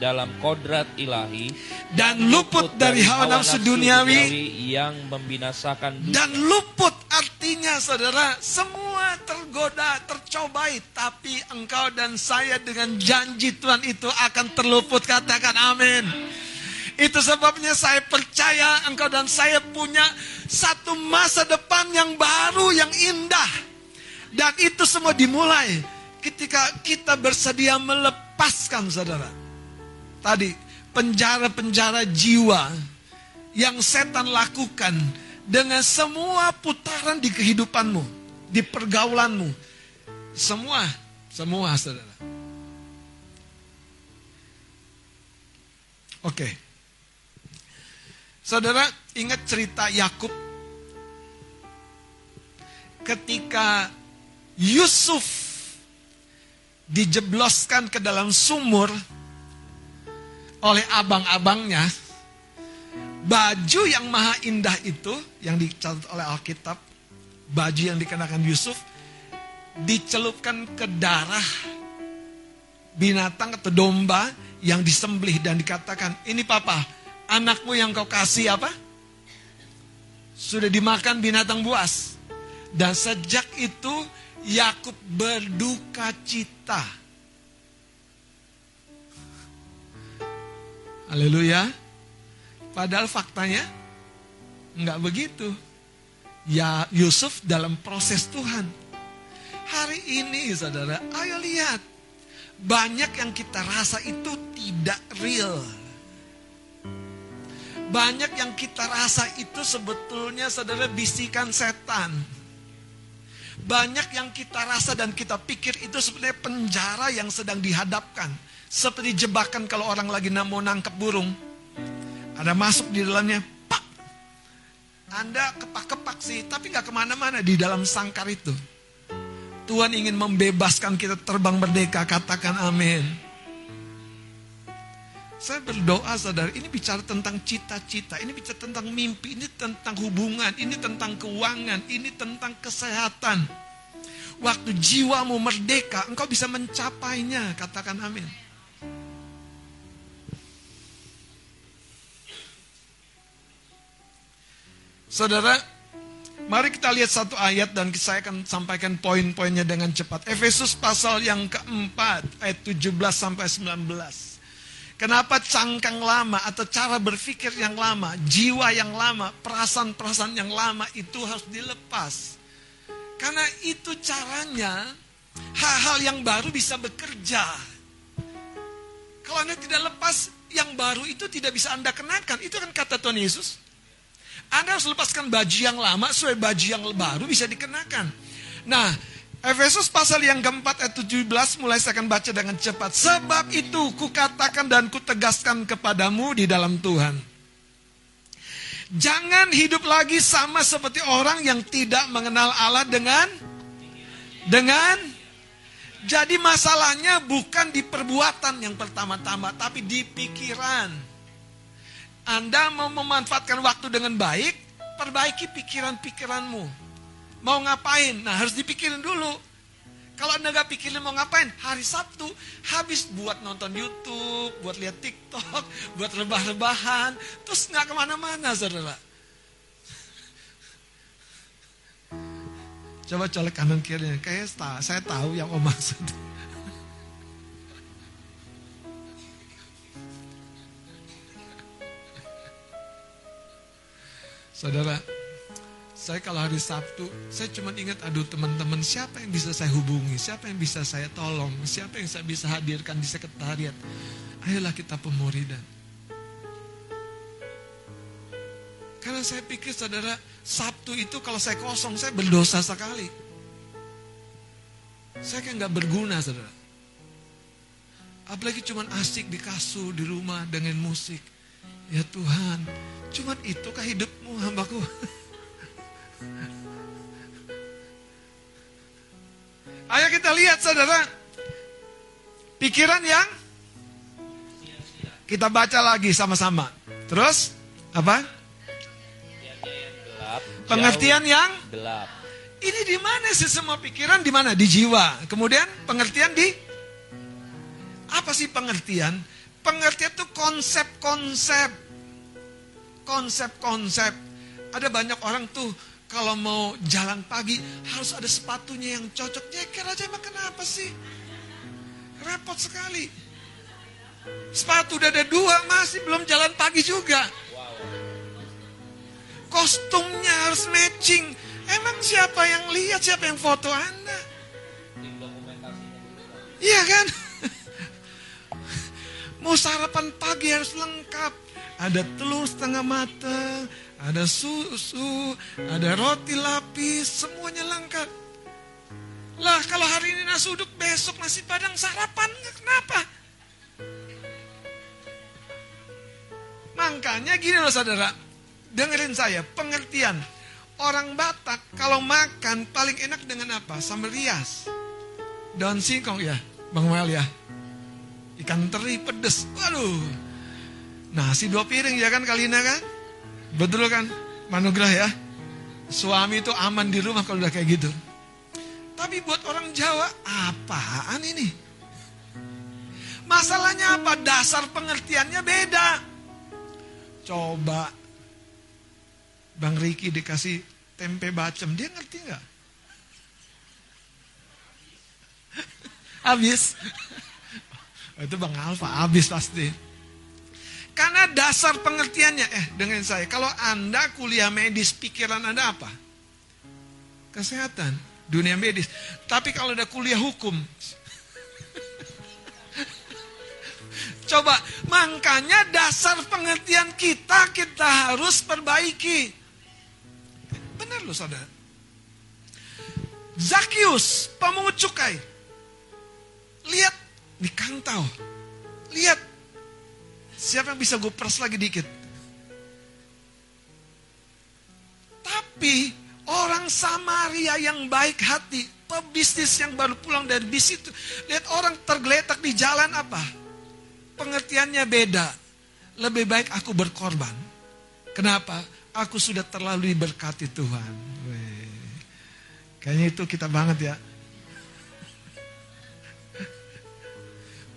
dalam kodrat ilahi dan luput dari hawa nafsu duniawi yang membinasakan dan luput artinya saudara semua tergoda tercobai tapi engkau dan saya dengan janji Tuhan itu akan terluput katakan amin itu sebabnya saya percaya engkau dan saya punya satu masa depan yang baru, yang indah. Dan itu semua dimulai ketika kita bersedia melepaskan saudara. Tadi penjara-penjara jiwa yang setan lakukan dengan semua putaran di kehidupanmu, di pergaulanmu. Semua, semua saudara. Oke. Saudara ingat cerita Yakub ketika Yusuf dijebloskan ke dalam sumur oleh abang-abangnya, baju yang maha indah itu yang dicatat oleh Alkitab, baju yang dikenakan Yusuf dicelupkan ke darah binatang atau domba yang disembelih dan dikatakan, "Ini papa, anakmu yang kau kasih apa? Sudah dimakan binatang buas. Dan sejak itu Yakub berduka cita. Haleluya. Padahal faktanya Enggak begitu. Ya Yusuf dalam proses Tuhan. Hari ini saudara, ayo lihat. Banyak yang kita rasa itu tidak real. Banyak yang kita rasa itu sebetulnya saudara bisikan setan. Banyak yang kita rasa dan kita pikir itu sebenarnya penjara yang sedang dihadapkan. Seperti jebakan kalau orang lagi mau nangkep burung. Ada masuk di dalamnya, pak. Anda kepak-kepak sih, tapi nggak ke mana-mana di dalam sangkar itu. Tuhan ingin membebaskan kita terbang merdeka, katakan amin. Saya berdoa saudara, ini bicara tentang cita-cita, ini bicara tentang mimpi, ini tentang hubungan, ini tentang keuangan, ini tentang kesehatan. Waktu jiwamu merdeka, engkau bisa mencapainya, katakan amin. Saudara, mari kita lihat satu ayat dan saya akan sampaikan poin-poinnya dengan cepat. Efesus pasal yang keempat, ayat 17 sampai 19. Kenapa cangkang lama atau cara berpikir yang lama, jiwa yang lama, perasaan-perasaan yang lama itu harus dilepas. Karena itu caranya hal-hal yang baru bisa bekerja. Kalau Anda tidak lepas, yang baru itu tidak bisa Anda kenakan. Itu kan kata Tuhan Yesus. Anda harus lepaskan baju yang lama supaya baju yang baru bisa dikenakan. Nah, Efesus pasal yang keempat ayat 17 mulai saya akan baca dengan cepat. Sebab itu kukatakan dan kutegaskan kepadamu di dalam Tuhan. Jangan hidup lagi sama seperti orang yang tidak mengenal Allah dengan dengan jadi masalahnya bukan di perbuatan yang pertama-tama tapi di pikiran. Anda mau memanfaatkan waktu dengan baik, perbaiki pikiran-pikiranmu. Mau ngapain? Nah harus dipikirin dulu. Kalau Anda gak pikirin mau ngapain, hari Sabtu habis buat nonton Youtube, buat lihat TikTok, buat rebah-rebahan, terus gak ke mana-mana saudara. Coba colek kanan kiri, kayak saya tahu yang om maksud. Saudara, saya kalau hari Sabtu, saya cuma ingat, aduh teman-teman, siapa yang bisa saya hubungi, siapa yang bisa saya tolong, siapa yang saya bisa hadirkan di sekretariat. Ayolah kita pemuridan. Karena saya pikir saudara, Sabtu itu kalau saya kosong, saya berdosa sekali. Saya kayak nggak berguna saudara. Apalagi cuma asik di kasur, di rumah dengan musik. Ya Tuhan, cuman itukah hidupmu hambaku? Ayo kita lihat saudara. Pikiran yang kita baca lagi sama-sama. Terus apa? Pengertian yang gelap. ini di mana sih semua pikiran di mana? Di jiwa. Kemudian pengertian di apa sih pengertian? Pengertian itu konsep-konsep. Konsep-konsep. Ada banyak orang tuh kalau mau jalan pagi harus ada sepatunya yang cocok. Jeker aja emang kenapa sih? Repot sekali. Sepatu udah ada dua masih belum jalan pagi juga. Kostumnya harus matching. Emang siapa yang lihat, siapa yang foto Anda? Iya kan? Mau sarapan pagi harus lengkap. Ada telur setengah matang, ada susu, ada roti lapis, semuanya lengkap. Lah kalau hari ini nasi uduk, besok nasi padang sarapan, kenapa? Makanya gini loh saudara, dengerin saya, pengertian. Orang Batak kalau makan paling enak dengan apa? Sambal rias. Daun singkong ya, Bang Mel ya. Ikan teri pedes, waduh. Nasi dua piring ya kan Kalina kan? Betul kan? Manugrah ya. Suami itu aman di rumah kalau udah kayak gitu. Tapi buat orang Jawa, apaan ini? Masalahnya apa? Dasar pengertiannya beda. Coba Bang Riki dikasih tempe bacem, dia ngerti nggak? Habis. Itu Bang Alfa, habis pasti. Karena dasar pengertiannya, eh dengan saya, kalau Anda kuliah medis, pikiran Anda apa? Kesehatan, dunia medis. Tapi kalau ada kuliah hukum, Coba, makanya dasar pengertian kita, kita harus perbaiki. Benar loh saudara. Zakius, pemungut cukai. Lihat, di kantau. Lihat, siapa yang bisa gue pers lagi dikit. Tapi, orang Samaria yang baik hati, pebisnis yang baru pulang dari bis itu. Lihat orang tergeletak di jalan apa? pengertiannya beda. Lebih baik aku berkorban. Kenapa? Aku sudah terlalu diberkati Tuhan. Kayaknya itu kita banget ya.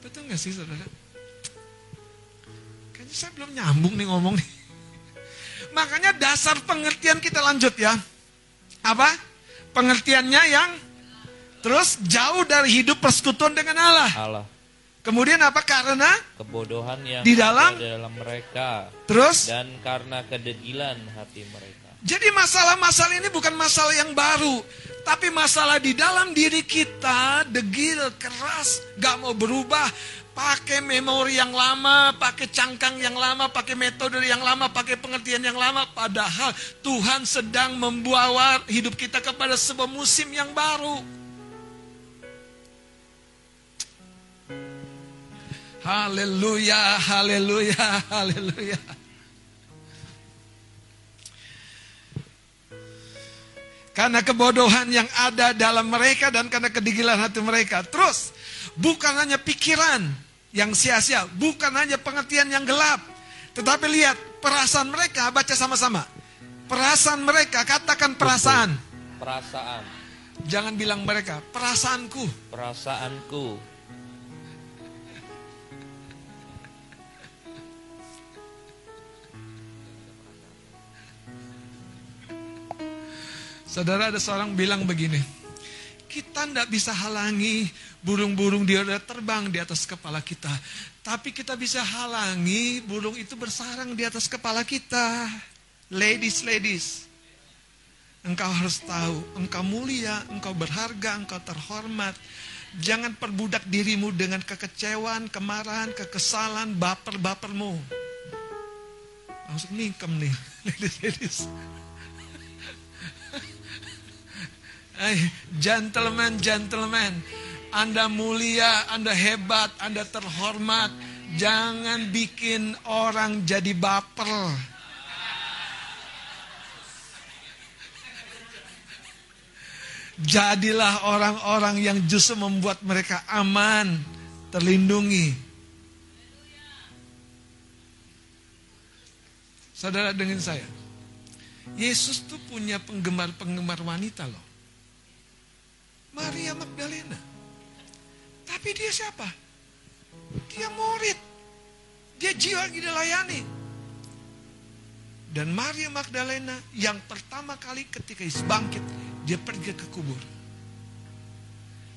Betul gak sih saudara? Kayaknya saya belum nyambung nih ngomong nih. Makanya dasar pengertian kita lanjut ya. Apa? Pengertiannya yang terus jauh dari hidup persekutuan dengan Allah. Allah. Kemudian apa? Karena Kebodohan yang Di dalam? ada dalam mereka terus dan karena kedegilan hati mereka. jadi masalah-masalah ini bukan masalah yang baru, tapi masalah di dalam diri kita degil, keras, gak mau berubah, pakai memori yang lama, pakai cangkang yang lama, pakai metode yang lama, pakai pengertian yang lama, padahal Tuhan sedang membawa hidup kita kepada sebuah musim yang baru. Haleluya, haleluya, haleluya. Karena kebodohan yang ada dalam mereka dan karena kedigilan hati mereka. Terus, bukan hanya pikiran yang sia-sia, bukan hanya pengertian yang gelap. Tetapi lihat, perasaan mereka, baca sama-sama. Perasaan mereka, katakan perasaan. Perasaan, Jangan bilang mereka, perasaanku. perasaanku, Saudara ada seorang bilang begini, kita tidak bisa halangi burung-burung dia udah terbang di atas kepala kita. Tapi kita bisa halangi burung itu bersarang di atas kepala kita. Ladies, ladies. Engkau harus tahu, engkau mulia, engkau berharga, engkau terhormat. Jangan perbudak dirimu dengan kekecewaan, kemarahan, kekesalan, baper-bapermu. Langsung mingkem nih, ladies, ladies. Hai, gentleman, gentleman. Anda mulia, Anda hebat, Anda terhormat. Jangan bikin orang jadi baper. Jadilah orang-orang yang justru membuat mereka aman, terlindungi. Saudara dengan saya, Yesus tuh punya penggemar-penggemar wanita loh. Maria Magdalena. Tapi dia siapa? Dia murid. Dia jiwa yang dilayani. Dan Maria Magdalena yang pertama kali ketika Yesus bangkit, dia pergi ke kubur.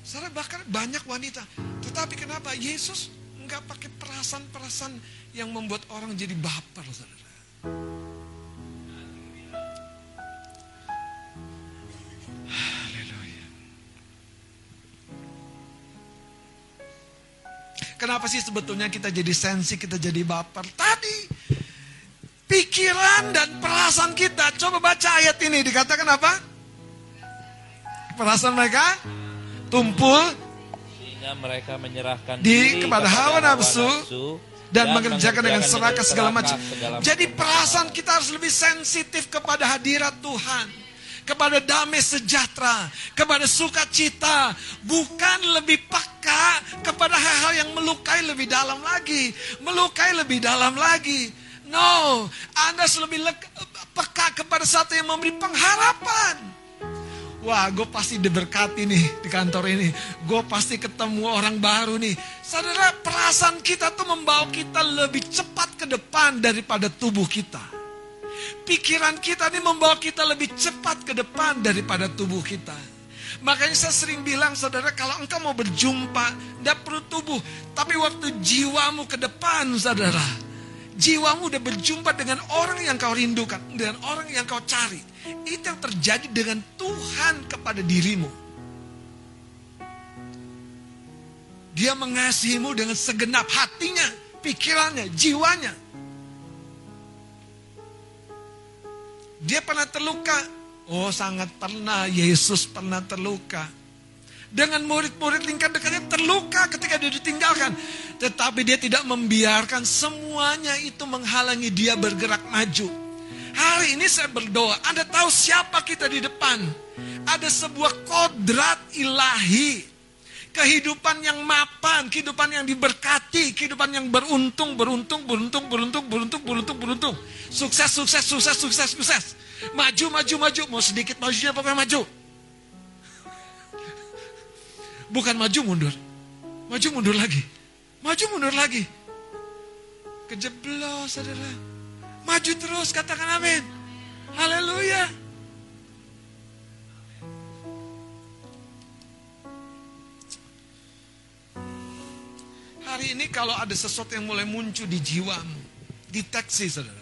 Saudara bahkan banyak wanita. Tetapi kenapa Yesus nggak pakai perasaan-perasaan yang membuat orang jadi baper, saudara? Kenapa sih sebetulnya kita jadi sensi, kita jadi baper? Tadi pikiran dan perasaan kita. Coba baca ayat ini dikatakan apa? Perasaan mereka tumpul sehingga mereka menyerahkan Di- diri kepada hawa nafsu dan, dan mengerjakan dengan serakah segala macam. segala Jadi perasaan kita harus lebih sensitif kepada hadirat Tuhan. Kepada damai sejahtera, kepada sukacita, bukan lebih peka kepada hal-hal yang melukai lebih dalam lagi, melukai lebih dalam lagi. No, Anda lebih peka kepada satu yang memberi pengharapan. Wah, gue pasti diberkati nih di kantor ini. Gue pasti ketemu orang baru nih. Saudara, perasaan kita tuh membawa kita lebih cepat ke depan daripada tubuh kita. Pikiran kita ini membawa kita lebih cepat ke depan daripada tubuh kita. Makanya saya sering bilang, saudara, kalau engkau mau berjumpa, tidak perlu tubuh. Tapi waktu jiwamu ke depan, saudara. Jiwamu udah berjumpa dengan orang yang kau rindukan, dengan orang yang kau cari. Itu yang terjadi dengan Tuhan kepada dirimu. Dia mengasihimu dengan segenap hatinya, pikirannya, jiwanya. Dia pernah terluka. Oh sangat pernah, Yesus pernah terluka. Dengan murid-murid lingkar dekatnya terluka ketika dia ditinggalkan. Tetapi dia tidak membiarkan semuanya itu menghalangi dia bergerak maju. Hari ini saya berdoa, Anda tahu siapa kita di depan. Ada sebuah kodrat ilahi. Kehidupan yang mapan, kehidupan yang diberkati, kehidupan yang beruntung, beruntung, beruntung, beruntung, beruntung, beruntung, beruntung. Sukses, sukses, sukses, sukses, sukses. Maju, maju, maju. Mau sedikit majunya pokoknya maju. Bukan maju mundur. Maju mundur lagi. Maju mundur lagi. Kejeblos saudara. Maju terus katakan amin. Haleluya. Hari ini kalau ada sesuatu yang mulai muncul di jiwamu, deteksi saudara.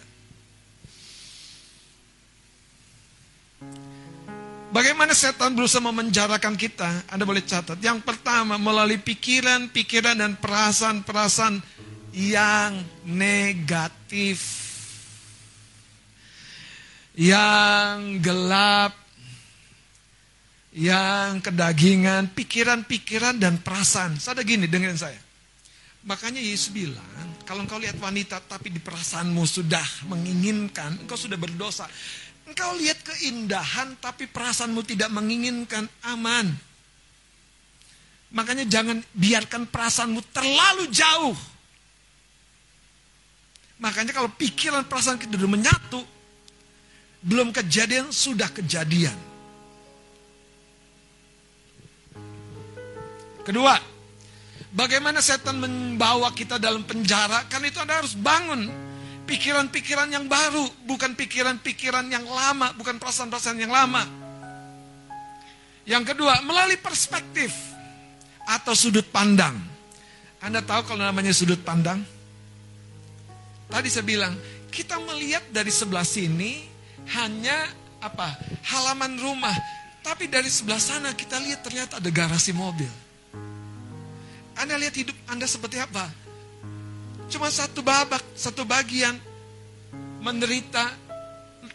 Bagaimana setan berusaha memenjarakan kita? Anda boleh catat. Yang pertama, melalui pikiran-pikiran dan perasaan-perasaan yang negatif. Yang gelap. Yang kedagingan, pikiran-pikiran dan perasaan. Sada gini, dengerin saya. Makanya Yesus bilang, kalau engkau lihat wanita tapi di perasaanmu sudah menginginkan, engkau sudah berdosa. Engkau lihat keindahan tapi perasaanmu tidak menginginkan aman. Makanya jangan biarkan perasaanmu terlalu jauh. Makanya kalau pikiran perasaan kita sudah menyatu, belum kejadian sudah kejadian. Kedua, bagaimana setan membawa kita dalam penjara? Kan itu Anda harus bangun pikiran-pikiran yang baru, bukan pikiran-pikiran yang lama, bukan perasaan-perasaan yang lama. Yang kedua, melalui perspektif atau sudut pandang. Anda tahu kalau namanya sudut pandang? Tadi saya bilang, kita melihat dari sebelah sini hanya apa? halaman rumah, tapi dari sebelah sana kita lihat ternyata ada garasi mobil. Anda lihat hidup Anda seperti apa? Cuma satu babak, satu bagian. Menderita,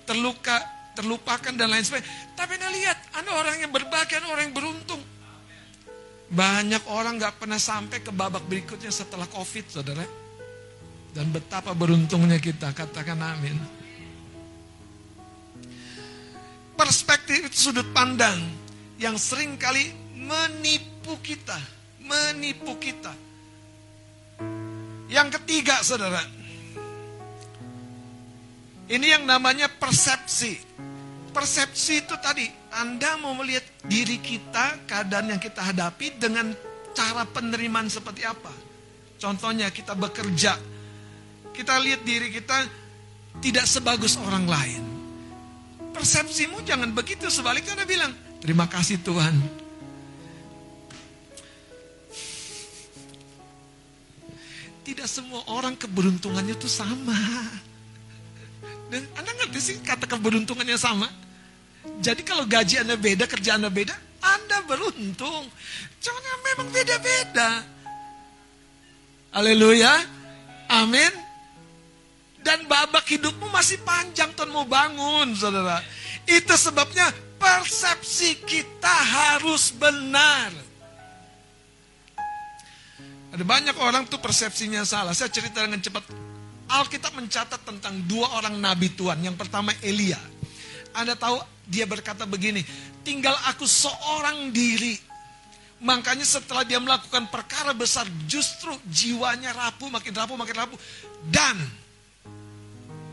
terluka, terlupakan dan lain sebagainya. Tapi Anda lihat, Anda orang yang berbahagia, orang yang beruntung. Banyak orang gak pernah sampai ke babak berikutnya setelah COVID, saudara. Dan betapa beruntungnya kita, katakan amin. Perspektif itu sudut pandang yang sering kali menipu kita. Menipu kita. Yang ketiga, saudara. Ini yang namanya persepsi. Persepsi itu tadi, Anda mau melihat diri kita, keadaan yang kita hadapi dengan cara penerimaan seperti apa. Contohnya kita bekerja, kita lihat diri kita tidak sebagus orang lain. Persepsimu jangan begitu, sebaliknya Anda bilang, terima kasih Tuhan, tidak semua orang keberuntungannya itu sama. Dan Anda ngerti sih kata keberuntungannya sama? Jadi kalau gaji Anda beda, kerja Anda beda, Anda beruntung. Cuma memang beda-beda. Haleluya. Amin. Dan babak hidupmu masih panjang Tuhan mau bangun, saudara. Itu sebabnya persepsi kita harus benar. Ada banyak orang tuh persepsinya salah. Saya cerita dengan cepat. Alkitab mencatat tentang dua orang nabi Tuhan. Yang pertama Elia. Anda tahu dia berkata begini, tinggal aku seorang diri. Makanya setelah dia melakukan perkara besar, justru jiwanya rapuh, makin rapuh, makin rapuh. Dan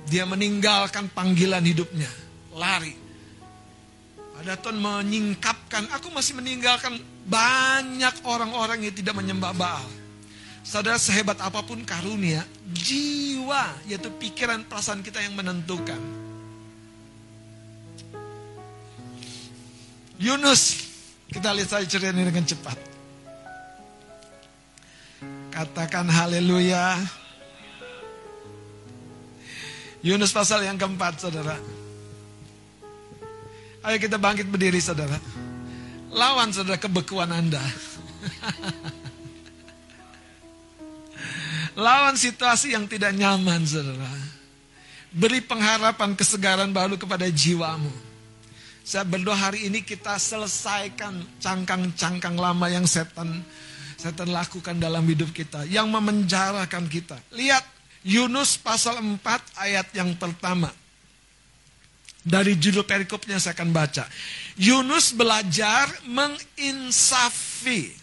dia meninggalkan panggilan hidupnya, lari. Ada Tuhan menyingkapkan, aku masih meninggalkan banyak orang-orang yang tidak menyembah Baal. Saudara sehebat apa pun karunia, jiwa yaitu pikiran perasaan kita yang menentukan. Yunus, kita lihat saja cerita ini dengan cepat. Katakan haleluya. Yunus pasal yang keempat, saudara. Ayo kita bangkit berdiri, saudara. Lawan, saudara, kebekuan Anda. Lawan situasi yang tidak nyaman, saudara. Beri pengharapan kesegaran baru kepada jiwamu. Saya berdoa hari ini kita selesaikan cangkang-cangkang lama yang setan setan lakukan dalam hidup kita. Yang memenjarakan kita. Lihat Yunus pasal 4 ayat yang pertama. Dari judul perikopnya saya akan baca. Yunus belajar menginsafi.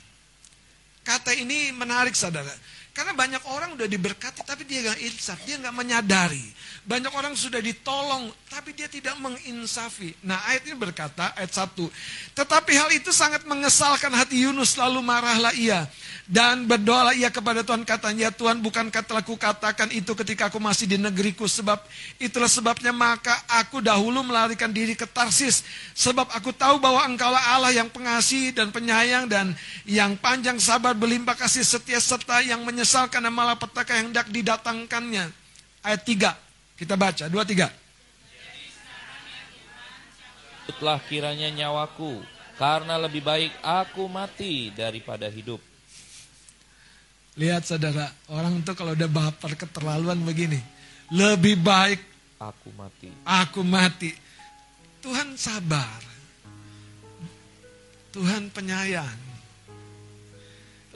Kata ini menarik saudara. Karena banyak orang udah diberkati tapi dia gak insaf, dia gak menyadari. Banyak orang sudah ditolong tapi dia tidak menginsafi. Nah ayat ini berkata, ayat 1. Tetapi hal itu sangat mengesalkan hati Yunus lalu marahlah ia. Dan berdoalah ia kepada Tuhan katanya, ya Tuhan bukankah telah kukatakan itu ketika aku masih di negeriku. Sebab itulah sebabnya maka aku dahulu melarikan diri ke Tarsis. Sebab aku tahu bahwa engkaulah Allah yang pengasih dan penyayang dan yang panjang sabar berlimpah kasih setia serta yang menyesalkan malapetaka yang hendak didatangkannya. Ayat 3, kita baca, 2, 3. Tutlah kiranya nyawaku, karena lebih baik aku mati daripada hidup. Lihat saudara, orang itu kalau udah baper keterlaluan begini. Lebih baik Aku mati. aku mati. Tuhan sabar. Tuhan penyayang.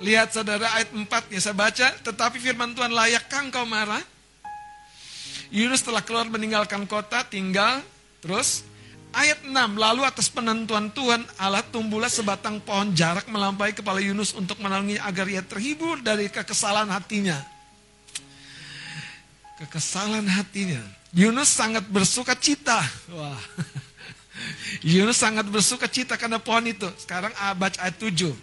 Lihat saudara ayat 4 nya saya baca. Tetapi firman Tuhan layakkah engkau marah? Yunus telah keluar meninggalkan kota, tinggal. Terus Ayat 6, lalu atas penentuan Tuhan Allah tumbuhlah sebatang pohon jarak melampaui kepala Yunus untuk menolonginya agar ia terhibur dari kekesalan hatinya. Kekesalan hatinya. Yunus sangat bersuka cita. Wah. Yunus sangat bersuka cita karena pohon itu. Sekarang ah, baca ayat 7.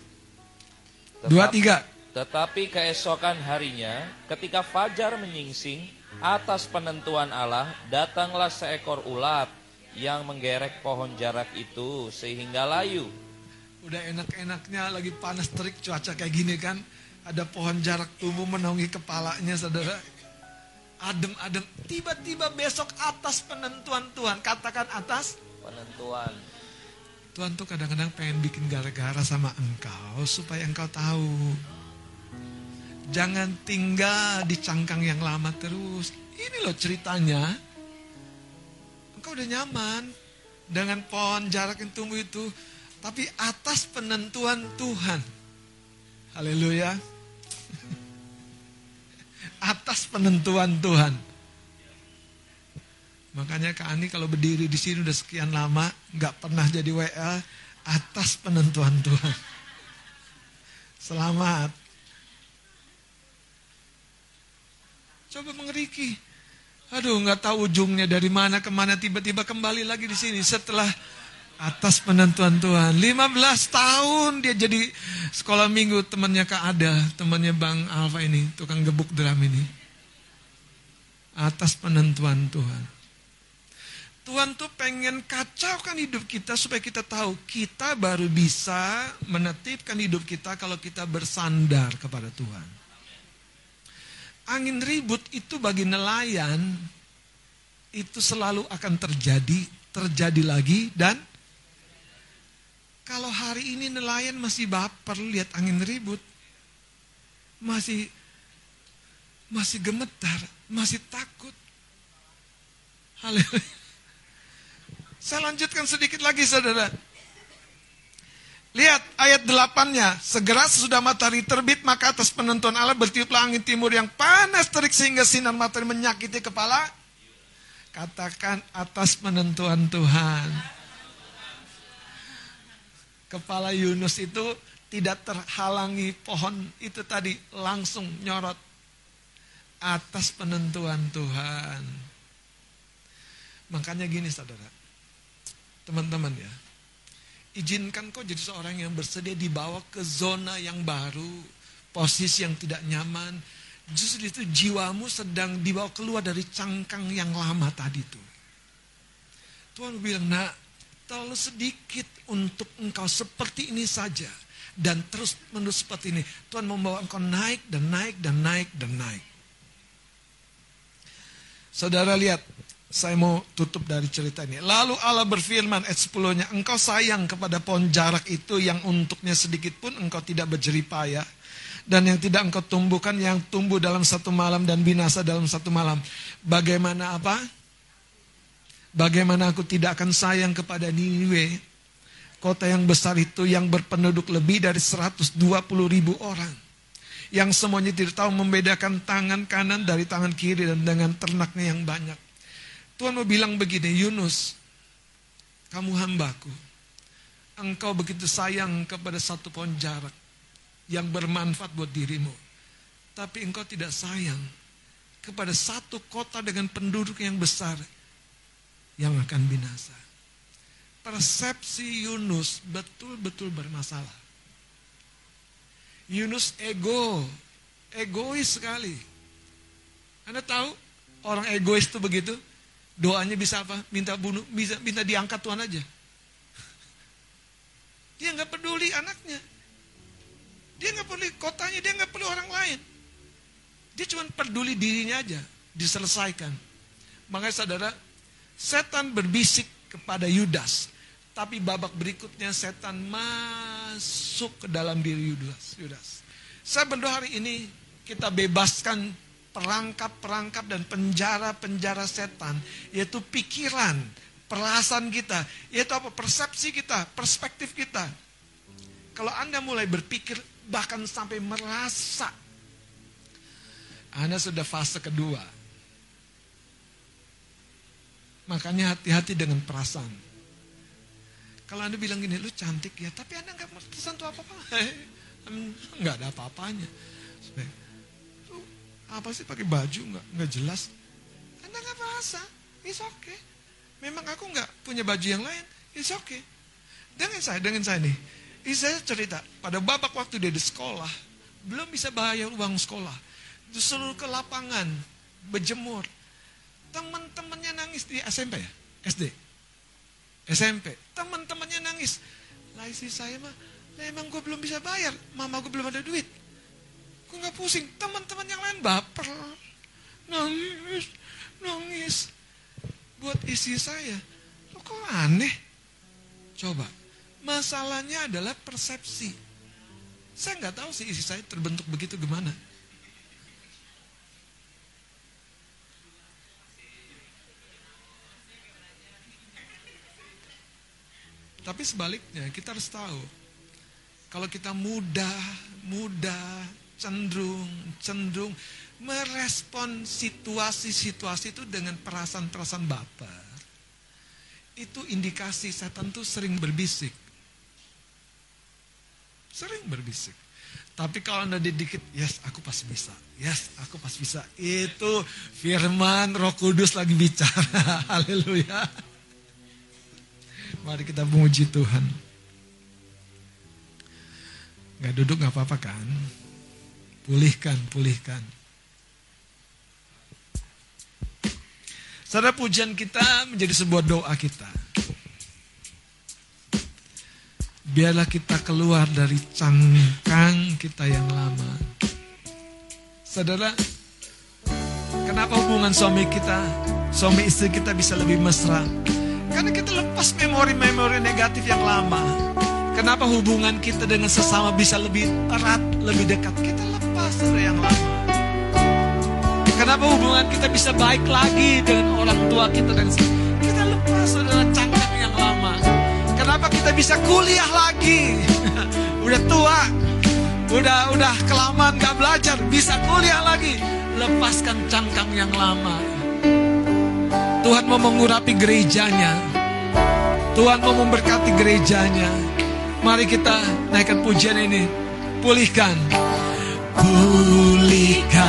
Dua, tiga. Tetapi keesokan harinya, ketika fajar menyingsing, atas penentuan Allah, datanglah seekor ulat yang menggerek pohon jarak itu sehingga layu. Udah enak-enaknya lagi panas terik cuaca kayak gini kan. Ada pohon jarak tumbuh menaungi kepalanya saudara. Adem-adem. Tiba-tiba besok atas penentuan Tuhan. Katakan atas. Penentuan. Tuhan tuh kadang-kadang pengen bikin gara-gara sama engkau. Supaya engkau tahu. Jangan tinggal di cangkang yang lama terus. Ini loh ceritanya. Engkau udah nyaman. Dengan pohon jarak yang tumbuh itu. Tapi atas penentuan Tuhan. Haleluya. Atas penentuan Tuhan. Makanya Kak Ani kalau berdiri di sini udah sekian lama, nggak pernah jadi WA, atas penentuan Tuhan. Selamat. Coba mengeriki. Aduh, nggak tahu ujungnya dari mana ke mana tiba-tiba kembali lagi di sini setelah atas penentuan Tuhan. 15 tahun dia jadi sekolah minggu temannya Kak Ada, temannya Bang Alfa ini, tukang gebuk drum ini. Atas penentuan Tuhan. Tuhan tuh pengen kacaukan hidup kita supaya kita tahu kita baru bisa menetipkan hidup kita kalau kita bersandar kepada Tuhan. Angin ribut itu bagi nelayan itu selalu akan terjadi, terjadi lagi dan kalau hari ini nelayan masih baper lihat angin ribut, masih masih gemetar, masih takut. Haleluya. Saya lanjutkan sedikit lagi saudara. Lihat ayat 8-nya. Segera sesudah matahari terbit maka atas penentuan Allah bertiuplah angin timur yang panas terik sehingga sinar matahari menyakiti kepala. Katakan atas penentuan Tuhan. Kepala Yunus itu tidak terhalangi pohon itu tadi langsung nyorot atas penentuan Tuhan. Makanya gini saudara, teman-teman ya, izinkan kau jadi seorang yang bersedia dibawa ke zona yang baru, posisi yang tidak nyaman. Justru itu jiwamu sedang dibawa keluar dari cangkang yang lama tadi tuh. Tuhan bilang, nak, terlalu sedikit untuk engkau seperti ini saja. Dan terus menerus seperti ini. Tuhan membawa engkau naik dan naik dan naik dan naik. Saudara lihat, saya mau tutup dari cerita ini. Lalu Allah berfirman ayat 10-nya, engkau sayang kepada pohon jarak itu yang untuknya sedikit pun engkau tidak berjerih payah. Dan yang tidak engkau tumbuhkan yang tumbuh dalam satu malam dan binasa dalam satu malam. Bagaimana apa? Bagaimana aku tidak akan sayang kepada Niniwe, kota yang besar itu yang berpenduduk lebih dari 120 ribu orang. Yang semuanya tidak tahu membedakan tangan kanan dari tangan kiri dan dengan ternaknya yang banyak. Tuhan mau bilang begini, Yunus, kamu hambaku. Engkau begitu sayang kepada satu pohon jarak yang bermanfaat buat dirimu. Tapi engkau tidak sayang kepada satu kota dengan penduduk yang besar yang akan binasa. Persepsi Yunus betul-betul bermasalah. Yunus ego, egois sekali. Anda tahu orang egois itu begitu? Doanya bisa apa? Minta bunuh, bisa minta diangkat Tuhan aja. Dia nggak peduli anaknya. Dia nggak peduli kotanya, dia nggak peduli orang lain. Dia cuma peduli dirinya aja, diselesaikan. Makanya saudara, Setan berbisik kepada Yudas. Tapi babak berikutnya setan masuk ke dalam diri Yudas. Yudas. Saya berdoa hari ini kita bebaskan perangkap-perangkap dan penjara-penjara setan. Yaitu pikiran, perasaan kita. Yaitu apa? Persepsi kita, perspektif kita. Kalau Anda mulai berpikir bahkan sampai merasa. Anda sudah fase kedua Makanya hati-hati dengan perasaan. Kalau Anda bilang gini, lu cantik ya, tapi Anda nggak tersentuh apa-apa. Nggak ada apa-apanya. Apa sih pakai baju nggak nggak jelas? Anda nggak merasa, it's okay. Memang aku nggak punya baju yang lain, it's okay. Dengan saya, dengan saya nih, saya cerita pada babak waktu dia di sekolah, belum bisa bayar uang sekolah, disuruh ke lapangan berjemur, Teman-temannya nangis di SMP ya? SD? SMP. Teman-temannya nangis. Lah isi saya mah, lah emang gue belum bisa bayar. Mama gue belum ada duit. Gue gak pusing. Teman-teman yang lain baper. Nangis, nangis. Buat isi saya. Lo kok aneh? Coba. Masalahnya adalah persepsi. Saya nggak tahu sih isi saya terbentuk begitu gimana. Tapi sebaliknya kita harus tahu kalau kita mudah, mudah, cenderung, cenderung merespon situasi-situasi itu dengan perasaan-perasaan baper. Itu indikasi setan tuh sering berbisik. Sering berbisik. Tapi kalau anda dikit, yes aku pasti bisa. Yes aku pasti bisa. Itu firman roh kudus lagi bicara. Haleluya. Mari kita memuji Tuhan. Gak duduk gak apa-apa kan? Pulihkan, pulihkan. Saudara pujian kita menjadi sebuah doa kita. Biarlah kita keluar dari cangkang kita yang lama. Saudara, kenapa hubungan suami kita, suami istri kita bisa lebih mesra? Karena kita lepas memori-memori negatif yang lama. Kenapa hubungan kita dengan sesama bisa lebih erat, lebih dekat? Kita dari yang lama. Kenapa hubungan kita bisa baik lagi dengan orang tua kita dan kita lepas dari cangkang yang lama. Kenapa kita bisa kuliah lagi? udah tua, udah udah kelamaan gak belajar, bisa kuliah lagi. Lepaskan cangkang yang lama. Tuhan mau mengurapi gerejanya. Tuhan mau memberkati gerejanya. Mari kita naikkan pujian ini. Pulihkan. Pulihkan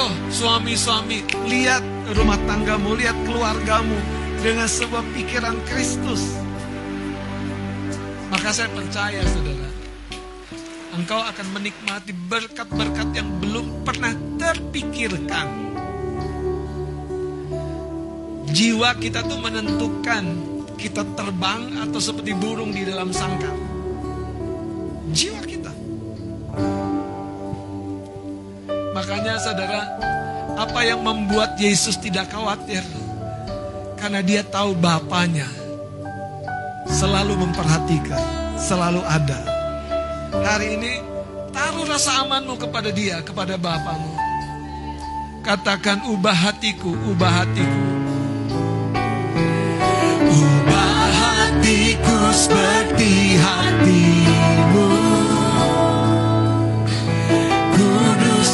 Ayo suami-suami, lihat rumah tanggamu, lihat keluargamu dengan sebuah pikiran Kristus. Maka saya percaya saudara, engkau akan menikmati berkat-berkat yang belum pernah terpikirkan. Jiwa kita tuh menentukan kita terbang atau seperti burung di dalam sangkar. Jiwa saudara, apa yang membuat Yesus tidak khawatir? Karena dia tahu Bapaknya selalu memperhatikan, selalu ada. Hari ini taruh rasa amanmu kepada dia, kepada Bapamu. Katakan ubah hatiku, ubah hatiku. Ubah hatiku seperti hatimu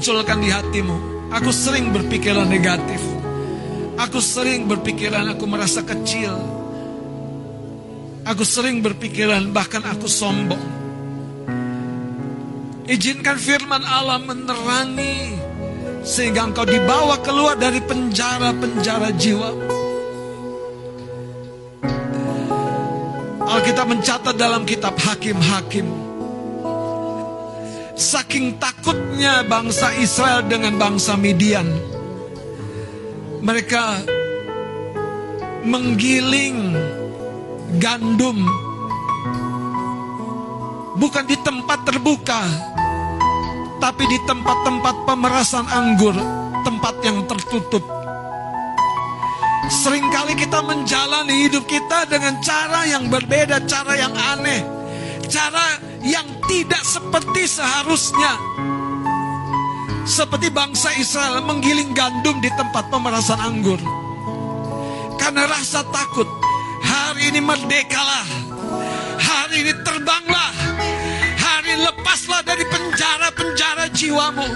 mulai dimunculkan di hatimu. Aku sering berpikiran negatif. Aku sering berpikiran aku merasa kecil. Aku sering berpikiran bahkan aku sombong. Izinkan firman Allah menerangi sehingga engkau dibawa keluar dari penjara-penjara jiwa. Alkitab mencatat dalam kitab Hakim-Hakim. Saking takutnya bangsa Israel dengan bangsa Midian. Mereka menggiling gandum bukan di tempat terbuka tapi di tempat-tempat pemerasan anggur, tempat yang tertutup. Seringkali kita menjalani hidup kita dengan cara yang berbeda, cara yang aneh, cara yang tidak seperti seharusnya. Seperti bangsa Israel menggiling gandum di tempat pemerasan anggur. Karena rasa takut, hari ini merdekalah, hari ini terbanglah, hari ini lepaslah dari penjara-penjara jiwamu.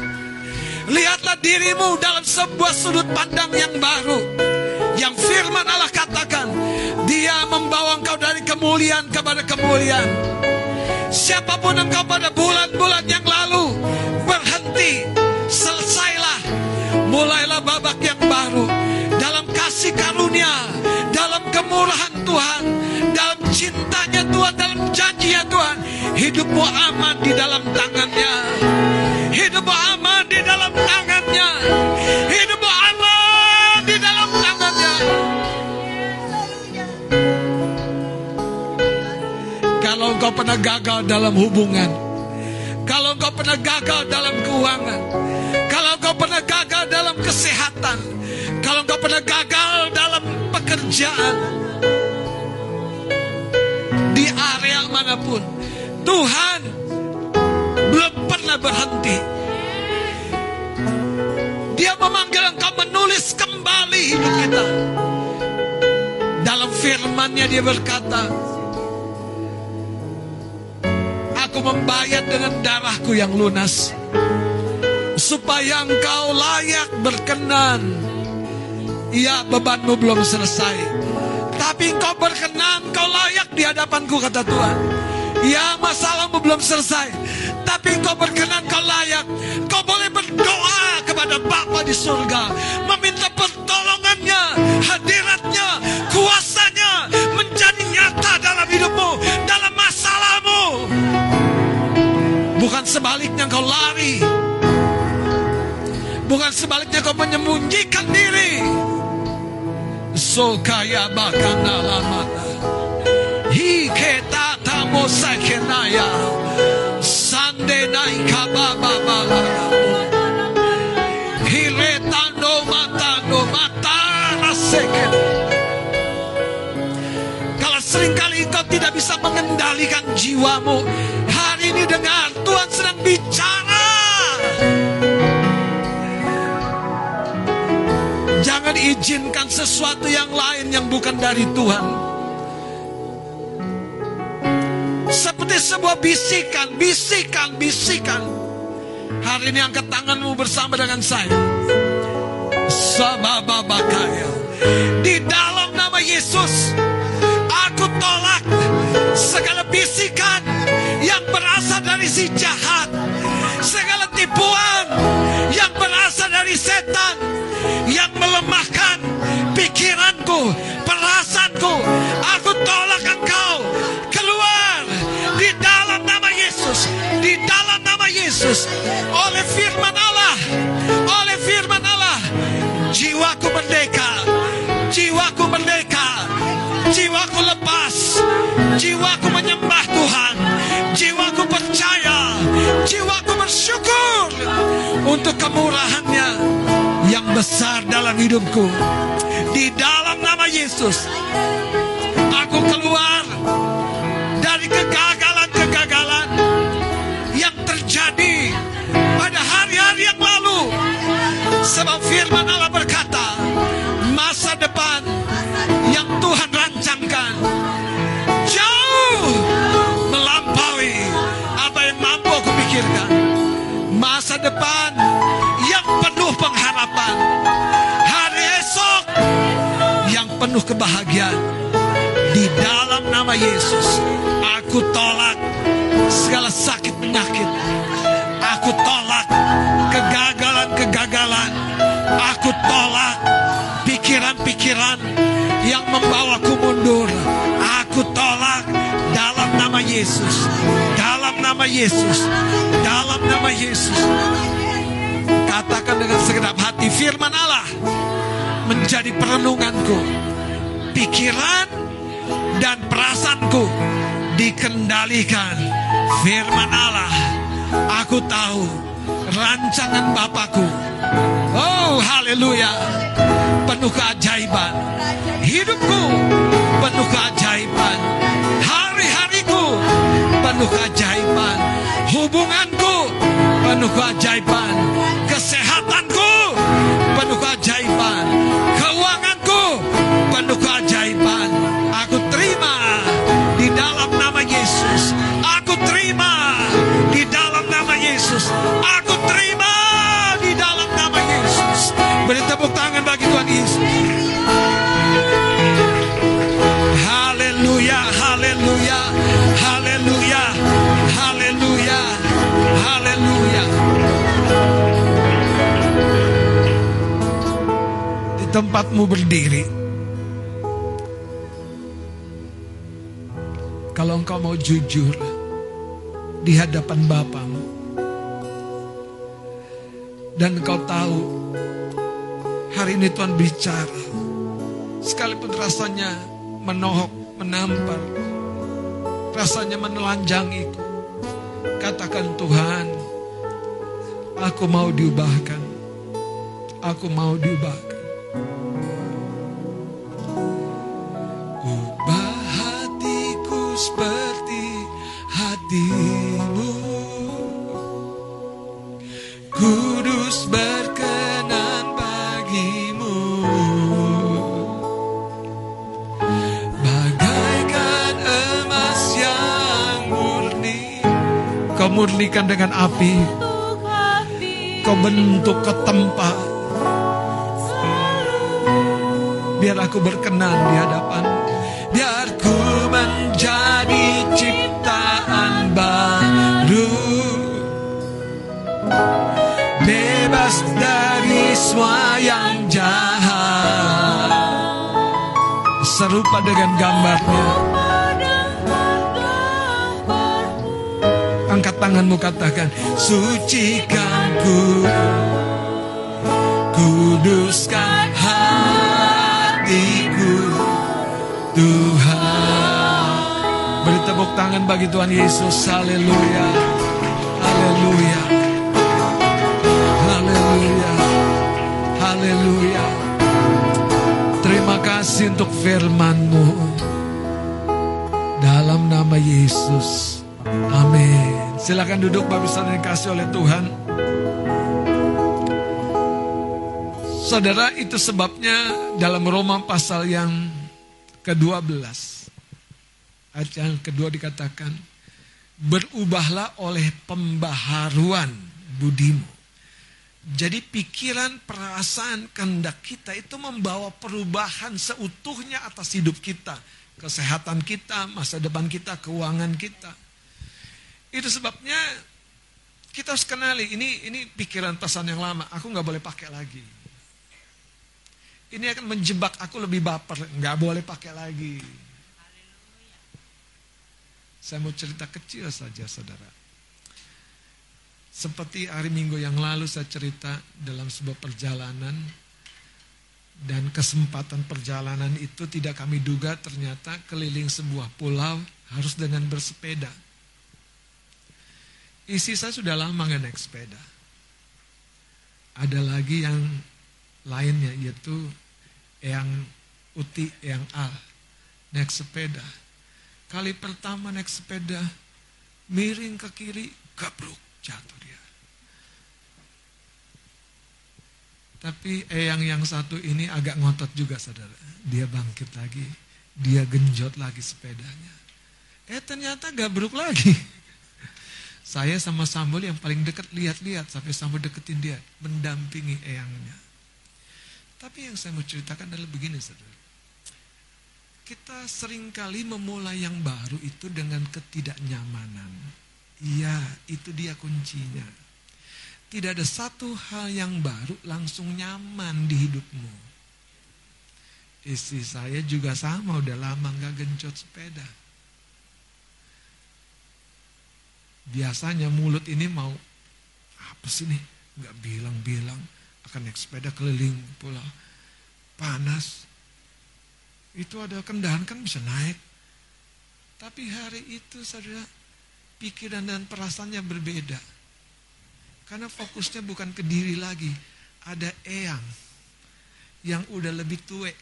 Lihatlah dirimu dalam sebuah sudut pandang yang baru. Yang firman Allah katakan, dia membawa engkau dari kemuliaan kepada kemuliaan. Siapa pun engkau pada bulan-bulan kemurahan Tuhan, dalam cintanya Tuhan, dalam janjinya Tuhan. Hidupmu aman di dalam tangannya. Hidupmu aman di dalam tangannya. Hidupmu aman di dalam tangannya. Kalau engkau pernah gagal dalam hubungan, kalau engkau pernah gagal dalam keuangan, kalau engkau pernah gagal dalam kesehatan, kalau engkau pernah gagal dalam pekerjaan, mana pun, Tuhan belum pernah berhenti. Dia memanggil engkau menulis kembali hidup kita. Dalam firman-Nya dia berkata, Aku membayar dengan darahku yang lunas supaya engkau layak berkenan. Ya, bebanmu belum selesai. Tapi engkau berkenan, engkau layak di hadapanku kata Tuhan. Ya, masalahmu belum selesai. Tapi engkau berkenan, engkau layak. Kau boleh berdoa kepada Bapa di surga. Meminta pertolongannya, hadiratnya, kuasanya menjadi nyata dalam hidupmu, dalam masalahmu. Bukan sebaliknya kau lari. Bukan sebaliknya kau menyembunyikan diri. So kaya bakana lamata. Hiketa tamo sakenaya. Sande naika baba bala. Hiretando matando matara seken. Kalau sering kali engkau tidak bisa mengendalikan jiwamu, hari ini dengar Tuhan sedang bicara. Jangan izinkan sesuatu yang lain yang bukan dari Tuhan. Seperti sebuah bisikan, bisikan, bisikan. Hari ini angkat tanganmu bersama dengan saya. Sabababakaya. Di dalam nama Yesus, aku tolak segala bisikan yang berasal dari si jahat, segala tipuan yang berasal dari setan yang melemahkan pikiranku, perasaanku. Aku tolak engkau. Keluar di dalam nama Yesus, di dalam nama Yesus, oleh firman Allah, oleh firman Allah, jiwaku merdeka, jiwaku merdeka, jiwaku lepas, jiwaku menyembah Tuhan, jiwaku percaya, jiwaku bersyukur untuk kemurahannya yang besar dalam hidupku. Di dalam nama Yesus, aku keluar dari kegagalan-kegagalan yang terjadi pada hari-hari yang lalu. Sebab firman Allah berkata, masa depan yang Tuhan rancangkan jauh melampaui apa yang mampu aku pikirkan. masa depan penuh kebahagiaan. Di dalam nama Yesus, aku tolak segala sakit penyakit. Aku tolak kegagalan-kegagalan. Aku tolak pikiran-pikiran yang membawaku mundur. Aku tolak dalam nama Yesus. Dalam nama Yesus. Dalam nama Yesus. Katakan dengan segenap hati firman Allah menjadi perenunganku. Pikiran dan perasaanku dikendalikan firman Allah. Aku tahu rancangan Bapakku. Oh, haleluya. Penuh keajaiban. Hidupku penuh keajaiban. Hari-hariku penuh keajaiban. Hubunganku penuh keajaiban. Tepuk tangan bagi Tuhan Yesus. Haleluya, haleluya, haleluya, haleluya, haleluya. Di tempatmu berdiri. Kalau engkau mau jujur di hadapan Bapamu. Dan engkau tahu hari ini Tuhan bicara. Sekalipun rasanya menohok, menampar. Rasanya menelanjangiku. Katakan Tuhan, aku mau diubahkan. Aku mau diubahkan. Dengan api. Kau bentuk ke tempat. Biar aku berkenan di hadapan. Biar ku menjadi ciptaan baru. Bebas dari semua yang jahat. Serupa dengan gambarnya. Angkat tanganmu katakan, sucikanku, kuduskan hatiku, Tuhan. Beri tepuk tangan bagi Tuhan Yesus, haleluya, haleluya, haleluya, haleluya. Terima kasih untuk firman-Mu. Dalam nama Yesus. Silakan duduk Bapak Ibu yang dikasih oleh Tuhan. Saudara, itu sebabnya dalam Roma pasal yang ke-12. Ayat yang kedua dikatakan, berubahlah oleh pembaharuan budimu. Jadi pikiran, perasaan, kehendak kita itu membawa perubahan seutuhnya atas hidup kita. Kesehatan kita, masa depan kita, keuangan kita. Itu sebabnya kita harus kenali, ini ini pikiran pesan yang lama, aku nggak boleh pakai lagi. Ini akan menjebak aku lebih baper, nggak boleh pakai lagi. Saya mau cerita kecil saja saudara. Seperti hari Minggu yang lalu saya cerita dalam sebuah perjalanan dan kesempatan perjalanan itu tidak kami duga ternyata keliling sebuah pulau harus dengan bersepeda. Isi saya sudah lama nggak naik sepeda. Ada lagi yang lainnya yaitu yang Uti, yang Al naik sepeda. Kali pertama naik sepeda miring ke kiri, gabruk jatuh dia. Tapi eyang yang satu ini agak ngotot juga saudara. Dia bangkit lagi. Dia genjot lagi sepedanya. Eh ternyata gabruk lagi. Saya sama Samuel yang paling dekat lihat-lihat sampai Samuel deketin dia, mendampingi eyangnya. Tapi yang saya mau ceritakan adalah begini, saudara. Kita sering kali memulai yang baru itu dengan ketidaknyamanan. Iya, itu dia kuncinya. Tidak ada satu hal yang baru langsung nyaman di hidupmu. Istri saya juga sama, udah lama nggak gencot sepeda. Biasanya mulut ini mau apa sih nih? Nggak bilang-bilang akan naik sepeda keliling pulau. Panas. Itu ada kendaraan kan bisa naik. Tapi hari itu saudara pikiran dan perasaannya berbeda. Karena fokusnya bukan ke diri lagi. Ada eyang yang udah lebih tua.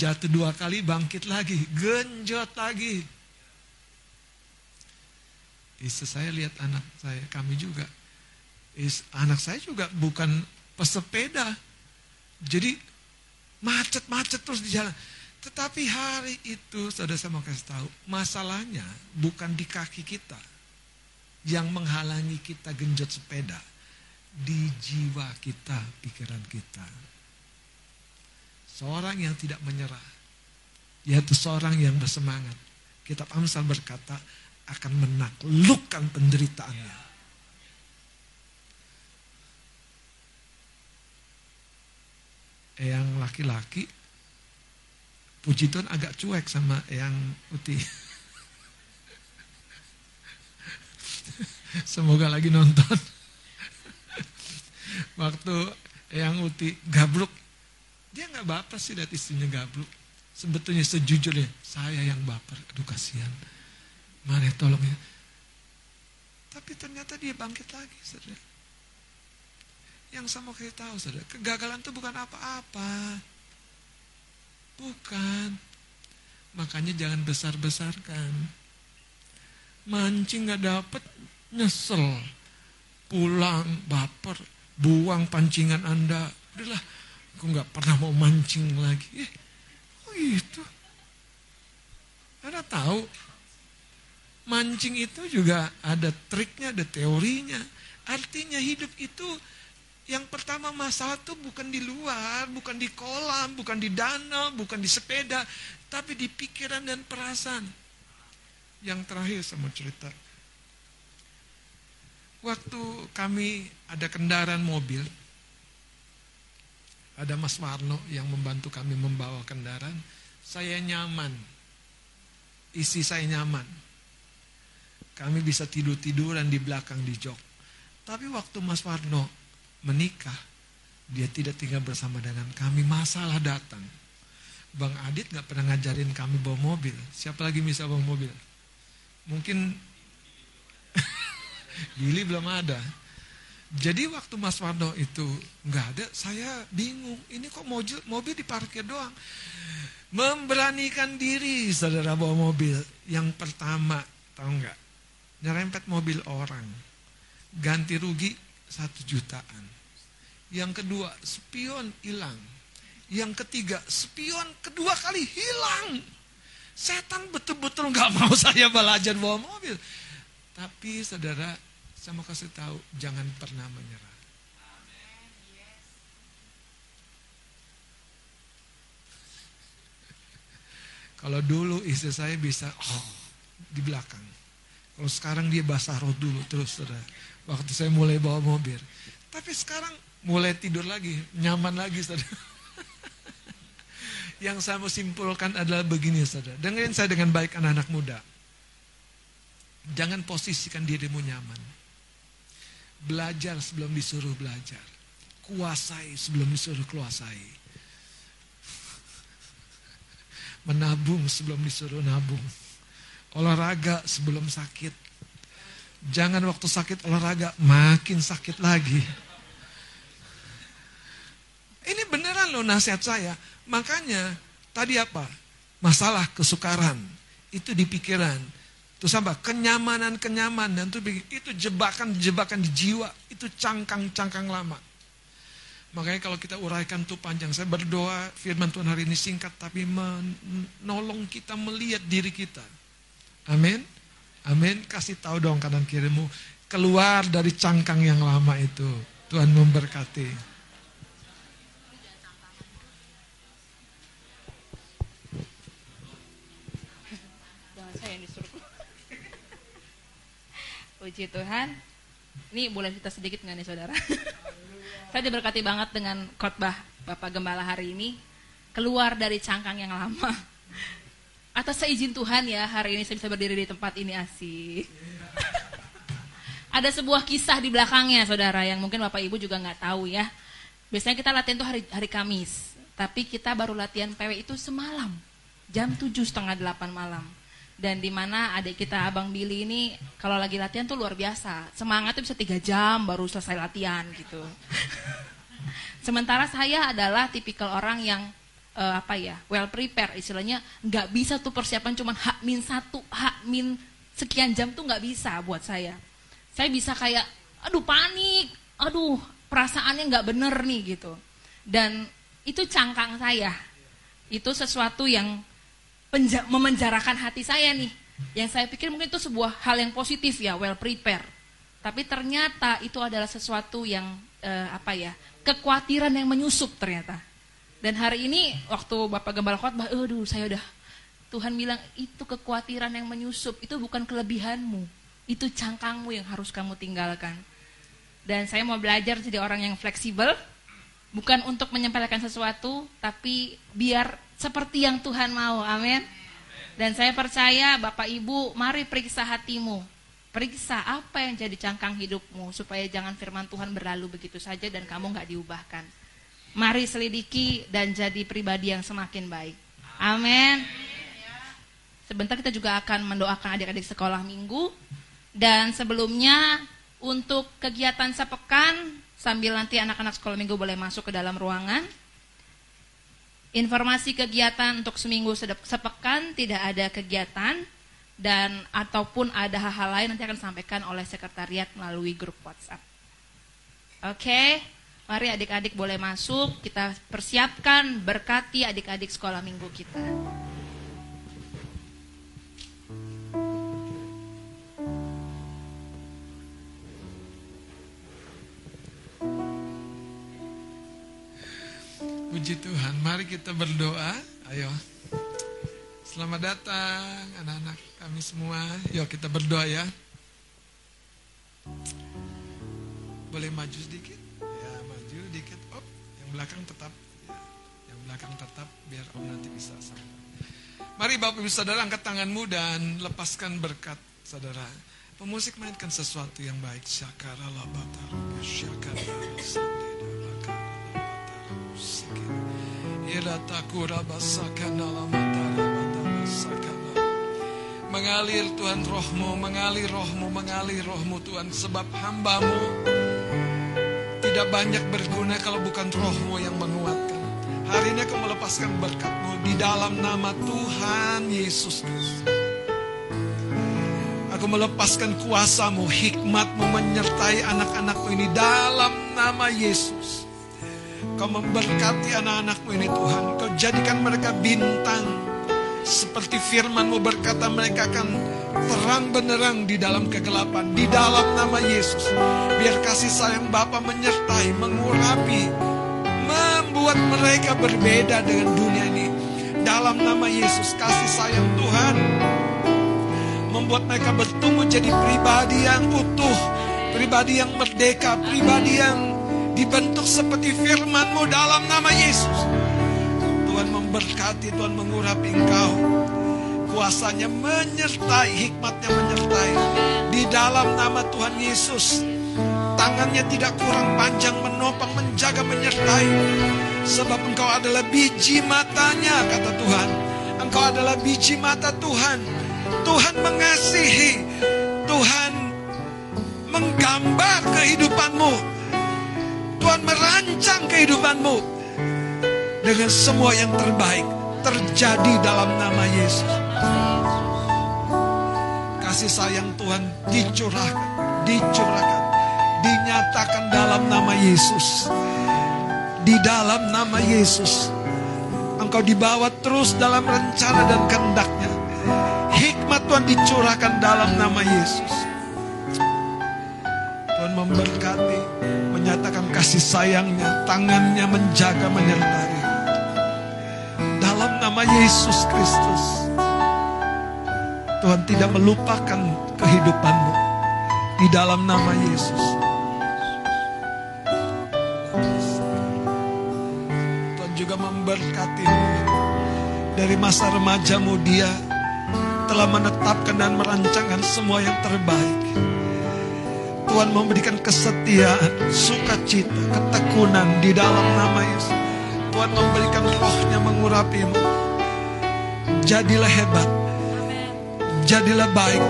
Jatuh dua kali bangkit lagi. Genjot lagi. Istri saya lihat anak saya, kami juga. Is, anak saya juga bukan pesepeda. Jadi macet-macet terus di jalan. Tetapi hari itu, saudara saya mau kasih tahu, masalahnya bukan di kaki kita yang menghalangi kita genjot sepeda. Di jiwa kita, pikiran kita. Seorang yang tidak menyerah, yaitu seorang yang bersemangat. Kitab Amsal berkata, akan menaklukkan penderitaannya. Yang laki-laki, puji Tuhan agak cuek sama yang Uti. Semoga lagi nonton. Waktu yang Uti gabruk, dia nggak baper sih lihat istrinya gabruk. Sebetulnya sejujurnya, saya yang baper. Aduh kasihan Mari tolong ya. Tapi ternyata dia bangkit lagi, saudara. Yang sama kayak tahu, saudara. Kegagalan itu bukan apa-apa. Bukan. Makanya jangan besar-besarkan. Mancing gak dapet, nyesel. Pulang, baper, buang pancingan Anda. Udahlah, aku gak pernah mau mancing lagi. Eh, oh gitu. Anda tahu Mancing itu juga ada triknya, ada teorinya. Artinya hidup itu yang pertama masalah itu bukan di luar, bukan di kolam, bukan di danau, bukan di sepeda, tapi di pikiran dan perasaan. Yang terakhir saya mau cerita. Waktu kami ada kendaraan mobil, ada Mas Warno yang membantu kami membawa kendaraan, saya nyaman. Isi saya nyaman kami bisa tidur-tiduran di belakang di jok. Tapi waktu Mas Warno menikah, dia tidak tinggal bersama dengan kami. Masalah datang. Bang Adit gak pernah ngajarin kami bawa mobil. Siapa lagi bisa bawa mobil? Mungkin Billy belum ada. Jadi waktu Mas Warno itu nggak ada, saya bingung. Ini kok mobil, mobil diparkir doang. Memberanikan diri saudara bawa mobil. Yang pertama, tahu nggak? Nyerempet mobil orang. Ganti rugi satu jutaan. Yang kedua, spion hilang. Yang ketiga, spion kedua kali hilang. Setan betul-betul nggak mau saya belajar bawa mobil. Tapi saudara, saya mau kasih tahu, jangan pernah menyerah. Kalau dulu istri saya bisa oh, di belakang. Kalau sekarang dia basah roh dulu terus saudara. Waktu saya mulai bawa mobil. Tapi sekarang mulai tidur lagi, nyaman lagi saudara. Yang saya mau simpulkan adalah begini saudara. Dengerin saya dengan baik anak-anak muda. Jangan posisikan dirimu nyaman. Belajar sebelum disuruh belajar. Kuasai sebelum disuruh kuasai. Menabung sebelum disuruh nabung olahraga sebelum sakit. Jangan waktu sakit olahraga makin sakit lagi. Ini beneran loh nasihat saya. Makanya tadi apa? Masalah kesukaran itu di pikiran. Terus apa? Kenyamanan-kenyamanan itu itu jebakan-jebakan di jiwa, itu cangkang-cangkang lama. Makanya kalau kita uraikan tuh panjang, saya berdoa firman Tuhan hari ini singkat tapi menolong kita melihat diri kita Amin. Amin. Kasih tahu dong kanan kirimu. Keluar dari cangkang yang lama itu. Tuhan memberkati. Puji Tuhan. Ini boleh kita sedikit nggak nih saudara? Saya diberkati banget dengan khotbah Bapak Gembala hari ini. Keluar dari cangkang yang lama. Atas seizin Tuhan ya, hari ini saya bisa berdiri di tempat ini asik. Ada sebuah kisah di belakangnya saudara yang mungkin Bapak Ibu juga nggak tahu ya. Biasanya kita latihan tuh hari, hari Kamis. Tapi kita baru latihan PW itu semalam. Jam tujuh setengah delapan malam dan di mana adik kita abang Billy ini kalau lagi latihan tuh luar biasa semangatnya bisa tiga jam baru selesai latihan gitu sementara saya adalah tipikal orang yang uh, apa ya well prepare istilahnya nggak bisa tuh persiapan cuma hak min satu hak min sekian jam tuh nggak bisa buat saya saya bisa kayak aduh panik aduh perasaannya nggak bener nih gitu dan itu cangkang saya itu sesuatu yang memenjarakan hati saya nih. Yang saya pikir mungkin itu sebuah hal yang positif ya, well prepare. Tapi ternyata itu adalah sesuatu yang uh, apa ya, kekhawatiran yang menyusup ternyata. Dan hari ini waktu Bapak Gembala khotbah, aduh saya udah Tuhan bilang itu kekhawatiran yang menyusup, itu bukan kelebihanmu, itu cangkangmu yang harus kamu tinggalkan. Dan saya mau belajar jadi orang yang fleksibel, bukan untuk menyempelkan sesuatu, tapi biar seperti yang Tuhan mau. Amin. Dan saya percaya Bapak Ibu, mari periksa hatimu. Periksa apa yang jadi cangkang hidupmu supaya jangan firman Tuhan berlalu begitu saja dan kamu nggak diubahkan. Mari selidiki dan jadi pribadi yang semakin baik. Amin. Sebentar kita juga akan mendoakan adik-adik sekolah minggu. Dan sebelumnya untuk kegiatan sepekan sambil nanti anak-anak sekolah minggu boleh masuk ke dalam ruangan. Informasi kegiatan untuk seminggu sepekan tidak ada kegiatan dan ataupun ada hal-hal lain nanti akan disampaikan oleh sekretariat melalui grup WhatsApp. Oke, mari adik-adik boleh masuk, kita persiapkan berkati adik-adik sekolah minggu kita. Puji Tuhan, mari kita berdoa. Ayo. Selamat datang anak-anak kami semua. Yuk kita berdoa ya. Boleh maju sedikit? Belakang tetap. Ya, yang belakang tetap biar Om nanti bisa sampai. Mari Bapak Ibu Saudara angkat tanganmu dan lepaskan berkat saudara. Pemusik mainkan sesuatu yang baik. Syakara labataru, syakara Mengalir Tuhan rohmu, mengalir rohmu, mengalir rohmu Tuhan Sebab hambamu tidak banyak berguna kalau bukan rohmu yang menguatkan Hari ini aku melepaskan berkatmu di dalam nama Tuhan Yesus Aku melepaskan kuasamu, hikmatmu menyertai anak-anakmu ini dalam nama Yesus. Kau memberkati anak-anakmu ini Tuhan. Kau jadikan mereka bintang. Seperti firmanmu berkata mereka akan terang benerang di dalam kegelapan. Di dalam nama Yesus. Biar kasih sayang Bapa menyertai, mengurapi. Membuat mereka berbeda dengan dunia ini. Dalam nama Yesus kasih sayang Tuhan. Membuat mereka bertumbuh jadi pribadi yang utuh. Pribadi yang merdeka, pribadi yang dibentuk seperti firman-Mu dalam nama Yesus. Tuhan memberkati, Tuhan mengurapi engkau. Kuasanya menyertai, hikmatnya menyertai. Di dalam nama Tuhan Yesus. Tangannya tidak kurang panjang menopang, menjaga, menyertai. Sebab engkau adalah biji matanya, kata Tuhan. Engkau adalah biji mata Tuhan. Tuhan mengasihi. Tuhan menggambar kehidupanmu Tuhan merancang kehidupanmu dengan semua yang terbaik terjadi dalam nama Yesus. Kasih sayang Tuhan dicurahkan, dicurahkan, dinyatakan dalam nama Yesus. Di dalam nama Yesus, engkau dibawa terus dalam rencana dan kehendaknya. Hikmat Tuhan dicurahkan dalam nama Yesus. Tuhan memberkati, menyatakan kasih sayangnya, tangannya menjaga, menyertai. Dalam nama Yesus Kristus. Tuhan tidak melupakan kehidupanmu. Di dalam nama Yesus. Tuhan juga memberkatimu. Dari masa remajamu dia telah menetapkan dan merancangkan semua yang terbaik. Tuhan memberikan kesetiaan, sukacita, ketekunan di dalam nama Yesus. Tuhan memberikan rohnya mengurapimu. Jadilah hebat, jadilah baik,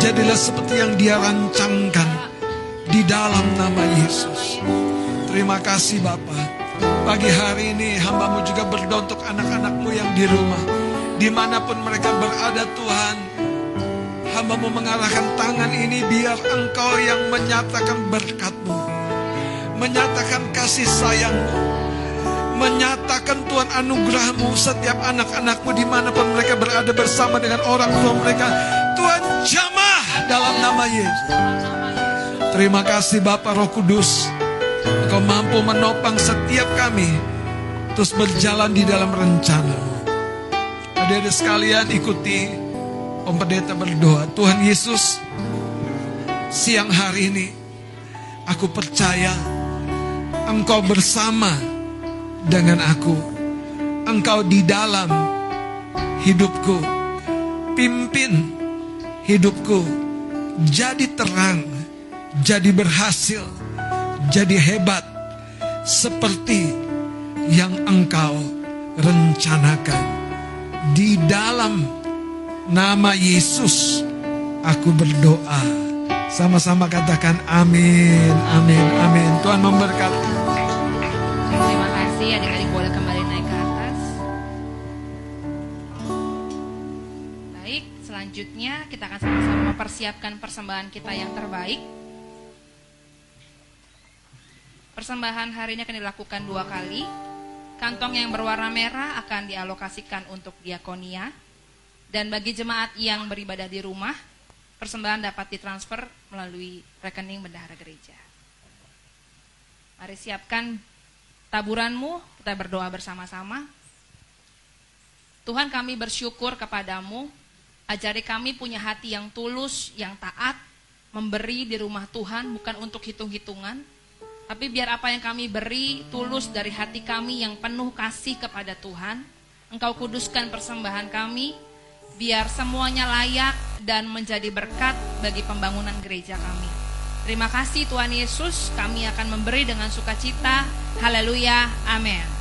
jadilah seperti yang dia rancangkan di dalam nama Yesus. Terima kasih Bapak. Pagi hari ini hambamu juga berdoa untuk anak-anakmu yang di rumah. Di mana pun mereka berada Tuhan. Hambamu mengarahkan tangan ini biar engkau yang menyatakan berkatmu. Menyatakan kasih sayangmu. Menyatakan Tuhan anugerahmu setiap anak-anakmu di mana pun mereka berada bersama dengan orang tua mereka. Tuhan jamah dalam nama Yesus. Terima kasih Bapak Roh Kudus. Engkau mampu menopang setiap kami terus berjalan di dalam rencanamu. Adik-adik sekalian ikuti Om Pendeta berdoa. Tuhan Yesus, siang hari ini aku percaya Engkau bersama dengan aku. Engkau di dalam hidupku. Pimpin hidupku. Jadi terang. Jadi berhasil. Jadi hebat. Seperti yang engkau rencanakan. Di dalam nama Yesus aku berdoa. Sama-sama katakan amin, amin, amin. Tuhan memberkati. Kasih adik-adik boleh kembali naik ke atas. Baik, selanjutnya kita akan sama-sama mempersiapkan persembahan kita yang terbaik. Persembahan hari ini akan dilakukan dua kali. Kantong yang berwarna merah akan dialokasikan untuk diakonia. Dan bagi jemaat yang beribadah di rumah, persembahan dapat ditransfer melalui rekening bendahara gereja. Mari siapkan taburanmu, kita berdoa bersama-sama. Tuhan kami bersyukur kepadamu, ajari kami punya hati yang tulus, yang taat, memberi di rumah Tuhan bukan untuk hitung-hitungan, tapi biar apa yang kami beri tulus dari hati kami yang penuh kasih kepada Tuhan. Engkau kuduskan persembahan kami, biar semuanya layak dan menjadi berkat bagi pembangunan gereja kami. Terima kasih Tuhan Yesus, kami akan memberi dengan sukacita. Haleluya, amin.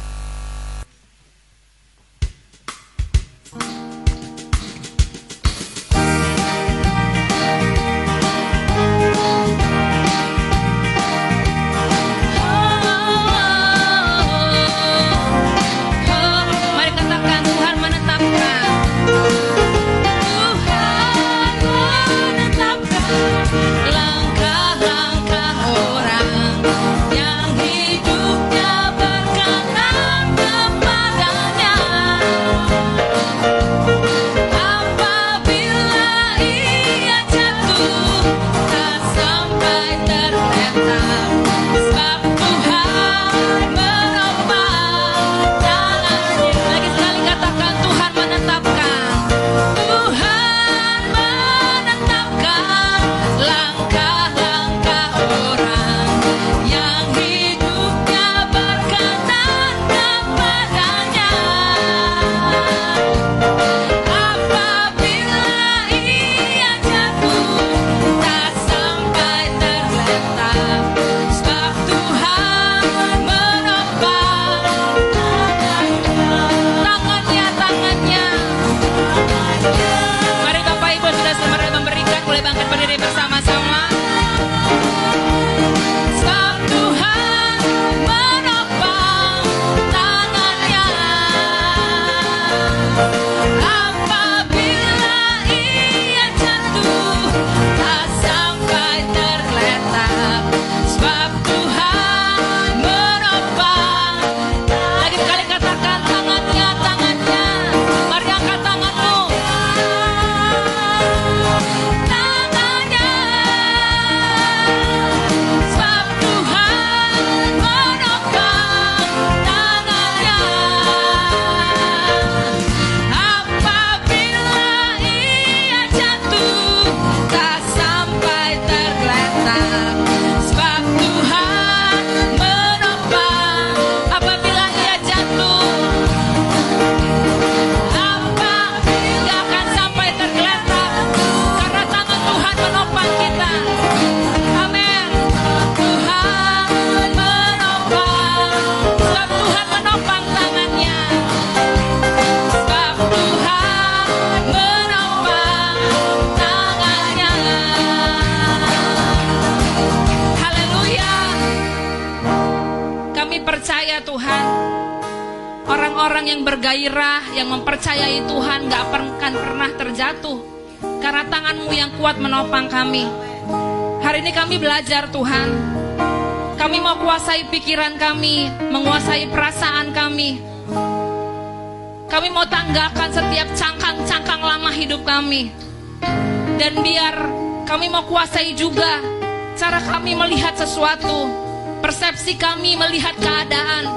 Kami melihat keadaan,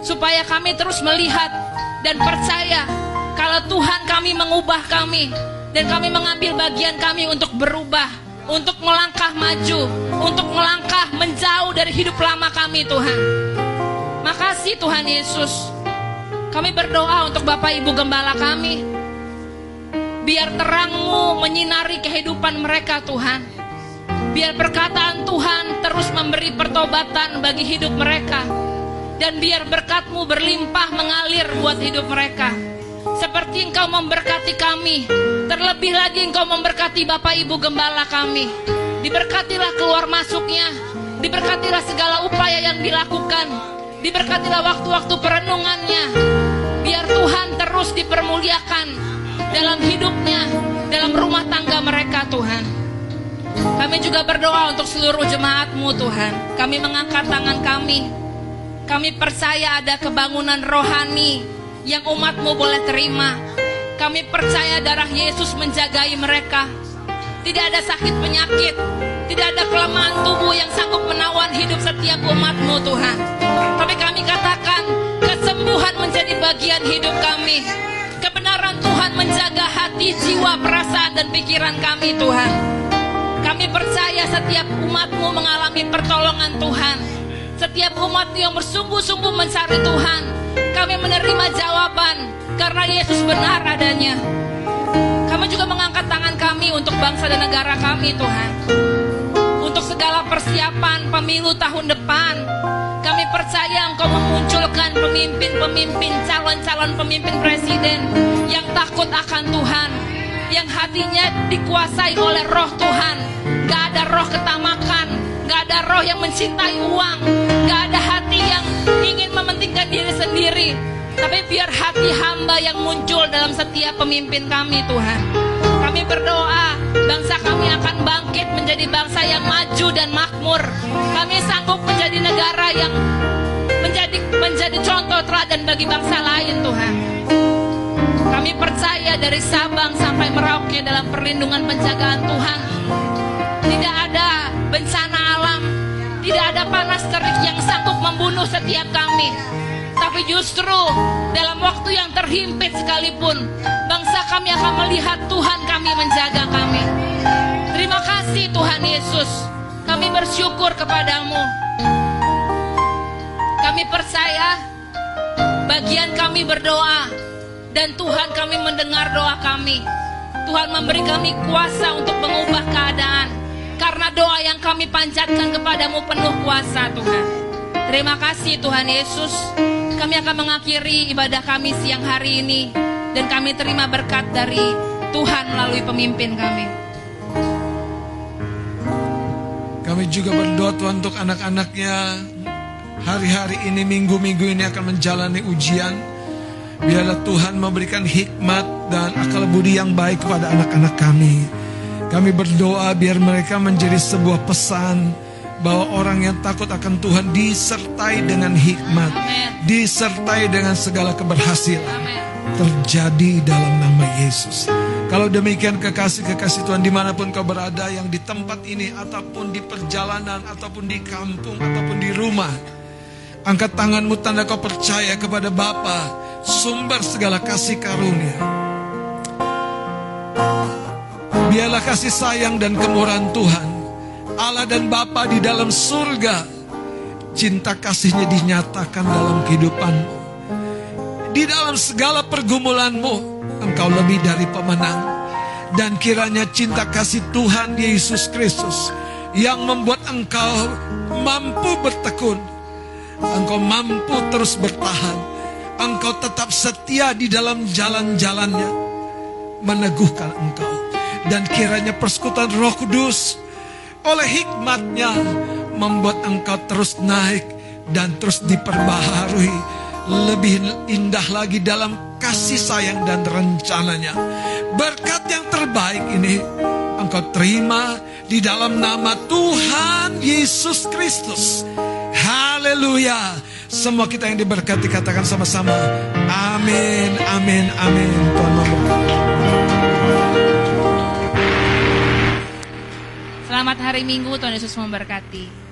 supaya kami terus melihat dan percaya kalau Tuhan kami mengubah kami dan kami mengambil bagian kami untuk berubah, untuk melangkah maju, untuk melangkah menjauh dari hidup lama kami Tuhan. Makasih Tuhan Yesus. Kami berdoa untuk Bapak Ibu Gembala kami. Biar terangmu menyinari kehidupan mereka Tuhan. Biar perkataan Tuhan terus memberi pertobatan bagi hidup mereka dan biar berkatmu berlimpah mengalir buat hidup mereka. Seperti engkau memberkati kami, terlebih lagi engkau memberkati Bapak Ibu Gembala kami. Diberkatilah keluar masuknya, diberkatilah segala upaya yang dilakukan, diberkatilah waktu-waktu perenungannya. Biar Tuhan terus dipermuliakan dalam hidupnya, dalam rumah tangga mereka Tuhan. Kami juga berdoa untuk seluruh jemaatmu Tuhan. Kami mengangkat tangan kami kami percaya ada kebangunan rohani yang umatmu boleh terima. Kami percaya darah Yesus menjagai mereka. Tidak ada sakit penyakit, tidak ada kelemahan tubuh yang sanggup menawan hidup setiap umatmu Tuhan. Tapi kami katakan kesembuhan menjadi bagian hidup kami. Kebenaran Tuhan menjaga hati, jiwa, perasaan, dan pikiran kami Tuhan. Kami percaya setiap umatmu mengalami pertolongan Tuhan setiap umat yang bersungguh-sungguh mencari Tuhan, kami menerima jawaban karena Yesus benar adanya. Kami juga mengangkat tangan kami untuk bangsa dan negara kami, Tuhan. Untuk segala persiapan pemilu tahun depan, kami percaya Engkau memunculkan pemimpin-pemimpin, calon-calon pemimpin presiden yang takut akan Tuhan, yang hatinya dikuasai oleh roh Tuhan. Gak ada roh ketamakan, gak ada roh yang mencintai uang, gak ada hati yang ingin mementingkan diri sendiri. Tapi biar hati hamba yang muncul dalam setiap pemimpin kami Tuhan. Kami berdoa bangsa kami akan bangkit menjadi bangsa yang maju dan makmur. Kami sanggup menjadi negara yang menjadi menjadi contoh teladan bagi bangsa lain Tuhan. Kami percaya dari Sabang sampai Merauke dalam perlindungan penjagaan Tuhan. Tidak ada bencana alam, tidak ada panas terik yang sanggup membunuh setiap kami. Tapi justru dalam waktu yang terhimpit sekalipun, bangsa kami akan melihat Tuhan kami menjaga kami. Terima kasih Tuhan Yesus. Kami bersyukur kepadamu. Kami percaya bagian kami berdoa dan Tuhan kami mendengar doa kami. Tuhan memberi kami kuasa untuk mengubah keadaan. Karena doa yang kami panjatkan kepadamu penuh kuasa Tuhan. Terima kasih Tuhan Yesus. Kami akan mengakhiri ibadah kami siang hari ini. Dan kami terima berkat dari Tuhan melalui pemimpin kami. Kami juga berdoa Tuhan untuk anak-anaknya Hari-hari ini, minggu-minggu ini akan menjalani ujian Biarlah Tuhan memberikan hikmat dan akal budi yang baik kepada anak-anak kami Kami berdoa biar mereka menjadi sebuah pesan Bahwa orang yang takut akan Tuhan disertai dengan hikmat Disertai dengan segala keberhasilan. Terjadi dalam nama Yesus kalau demikian kekasih-kekasih Tuhan di mana pun kau berada yang di tempat ini ataupun di perjalanan ataupun di kampung ataupun di rumah. Angkat tanganmu tanda kau percaya kepada Bapa sumber segala kasih karunia. Biarlah kasih sayang dan kemurahan Tuhan Allah dan Bapa di dalam surga cinta kasihnya dinyatakan dalam kehidupanmu. Di dalam segala pergumulanmu engkau lebih dari pemenang. Dan kiranya cinta kasih Tuhan Yesus Kristus yang membuat engkau mampu bertekun. Engkau mampu terus bertahan. Engkau tetap setia di dalam jalan-jalannya. Meneguhkan engkau. Dan kiranya persekutuan roh kudus oleh hikmatnya membuat engkau terus naik dan terus diperbaharui lebih indah lagi dalam kasih sayang dan rencananya. Berkat yang terbaik ini engkau terima di dalam nama Tuhan Yesus Kristus. Haleluya. Semua kita yang diberkati katakan sama-sama. Amin, amin, amin. Tuhan memberkati. Selamat hari Minggu, Tuhan Yesus memberkati.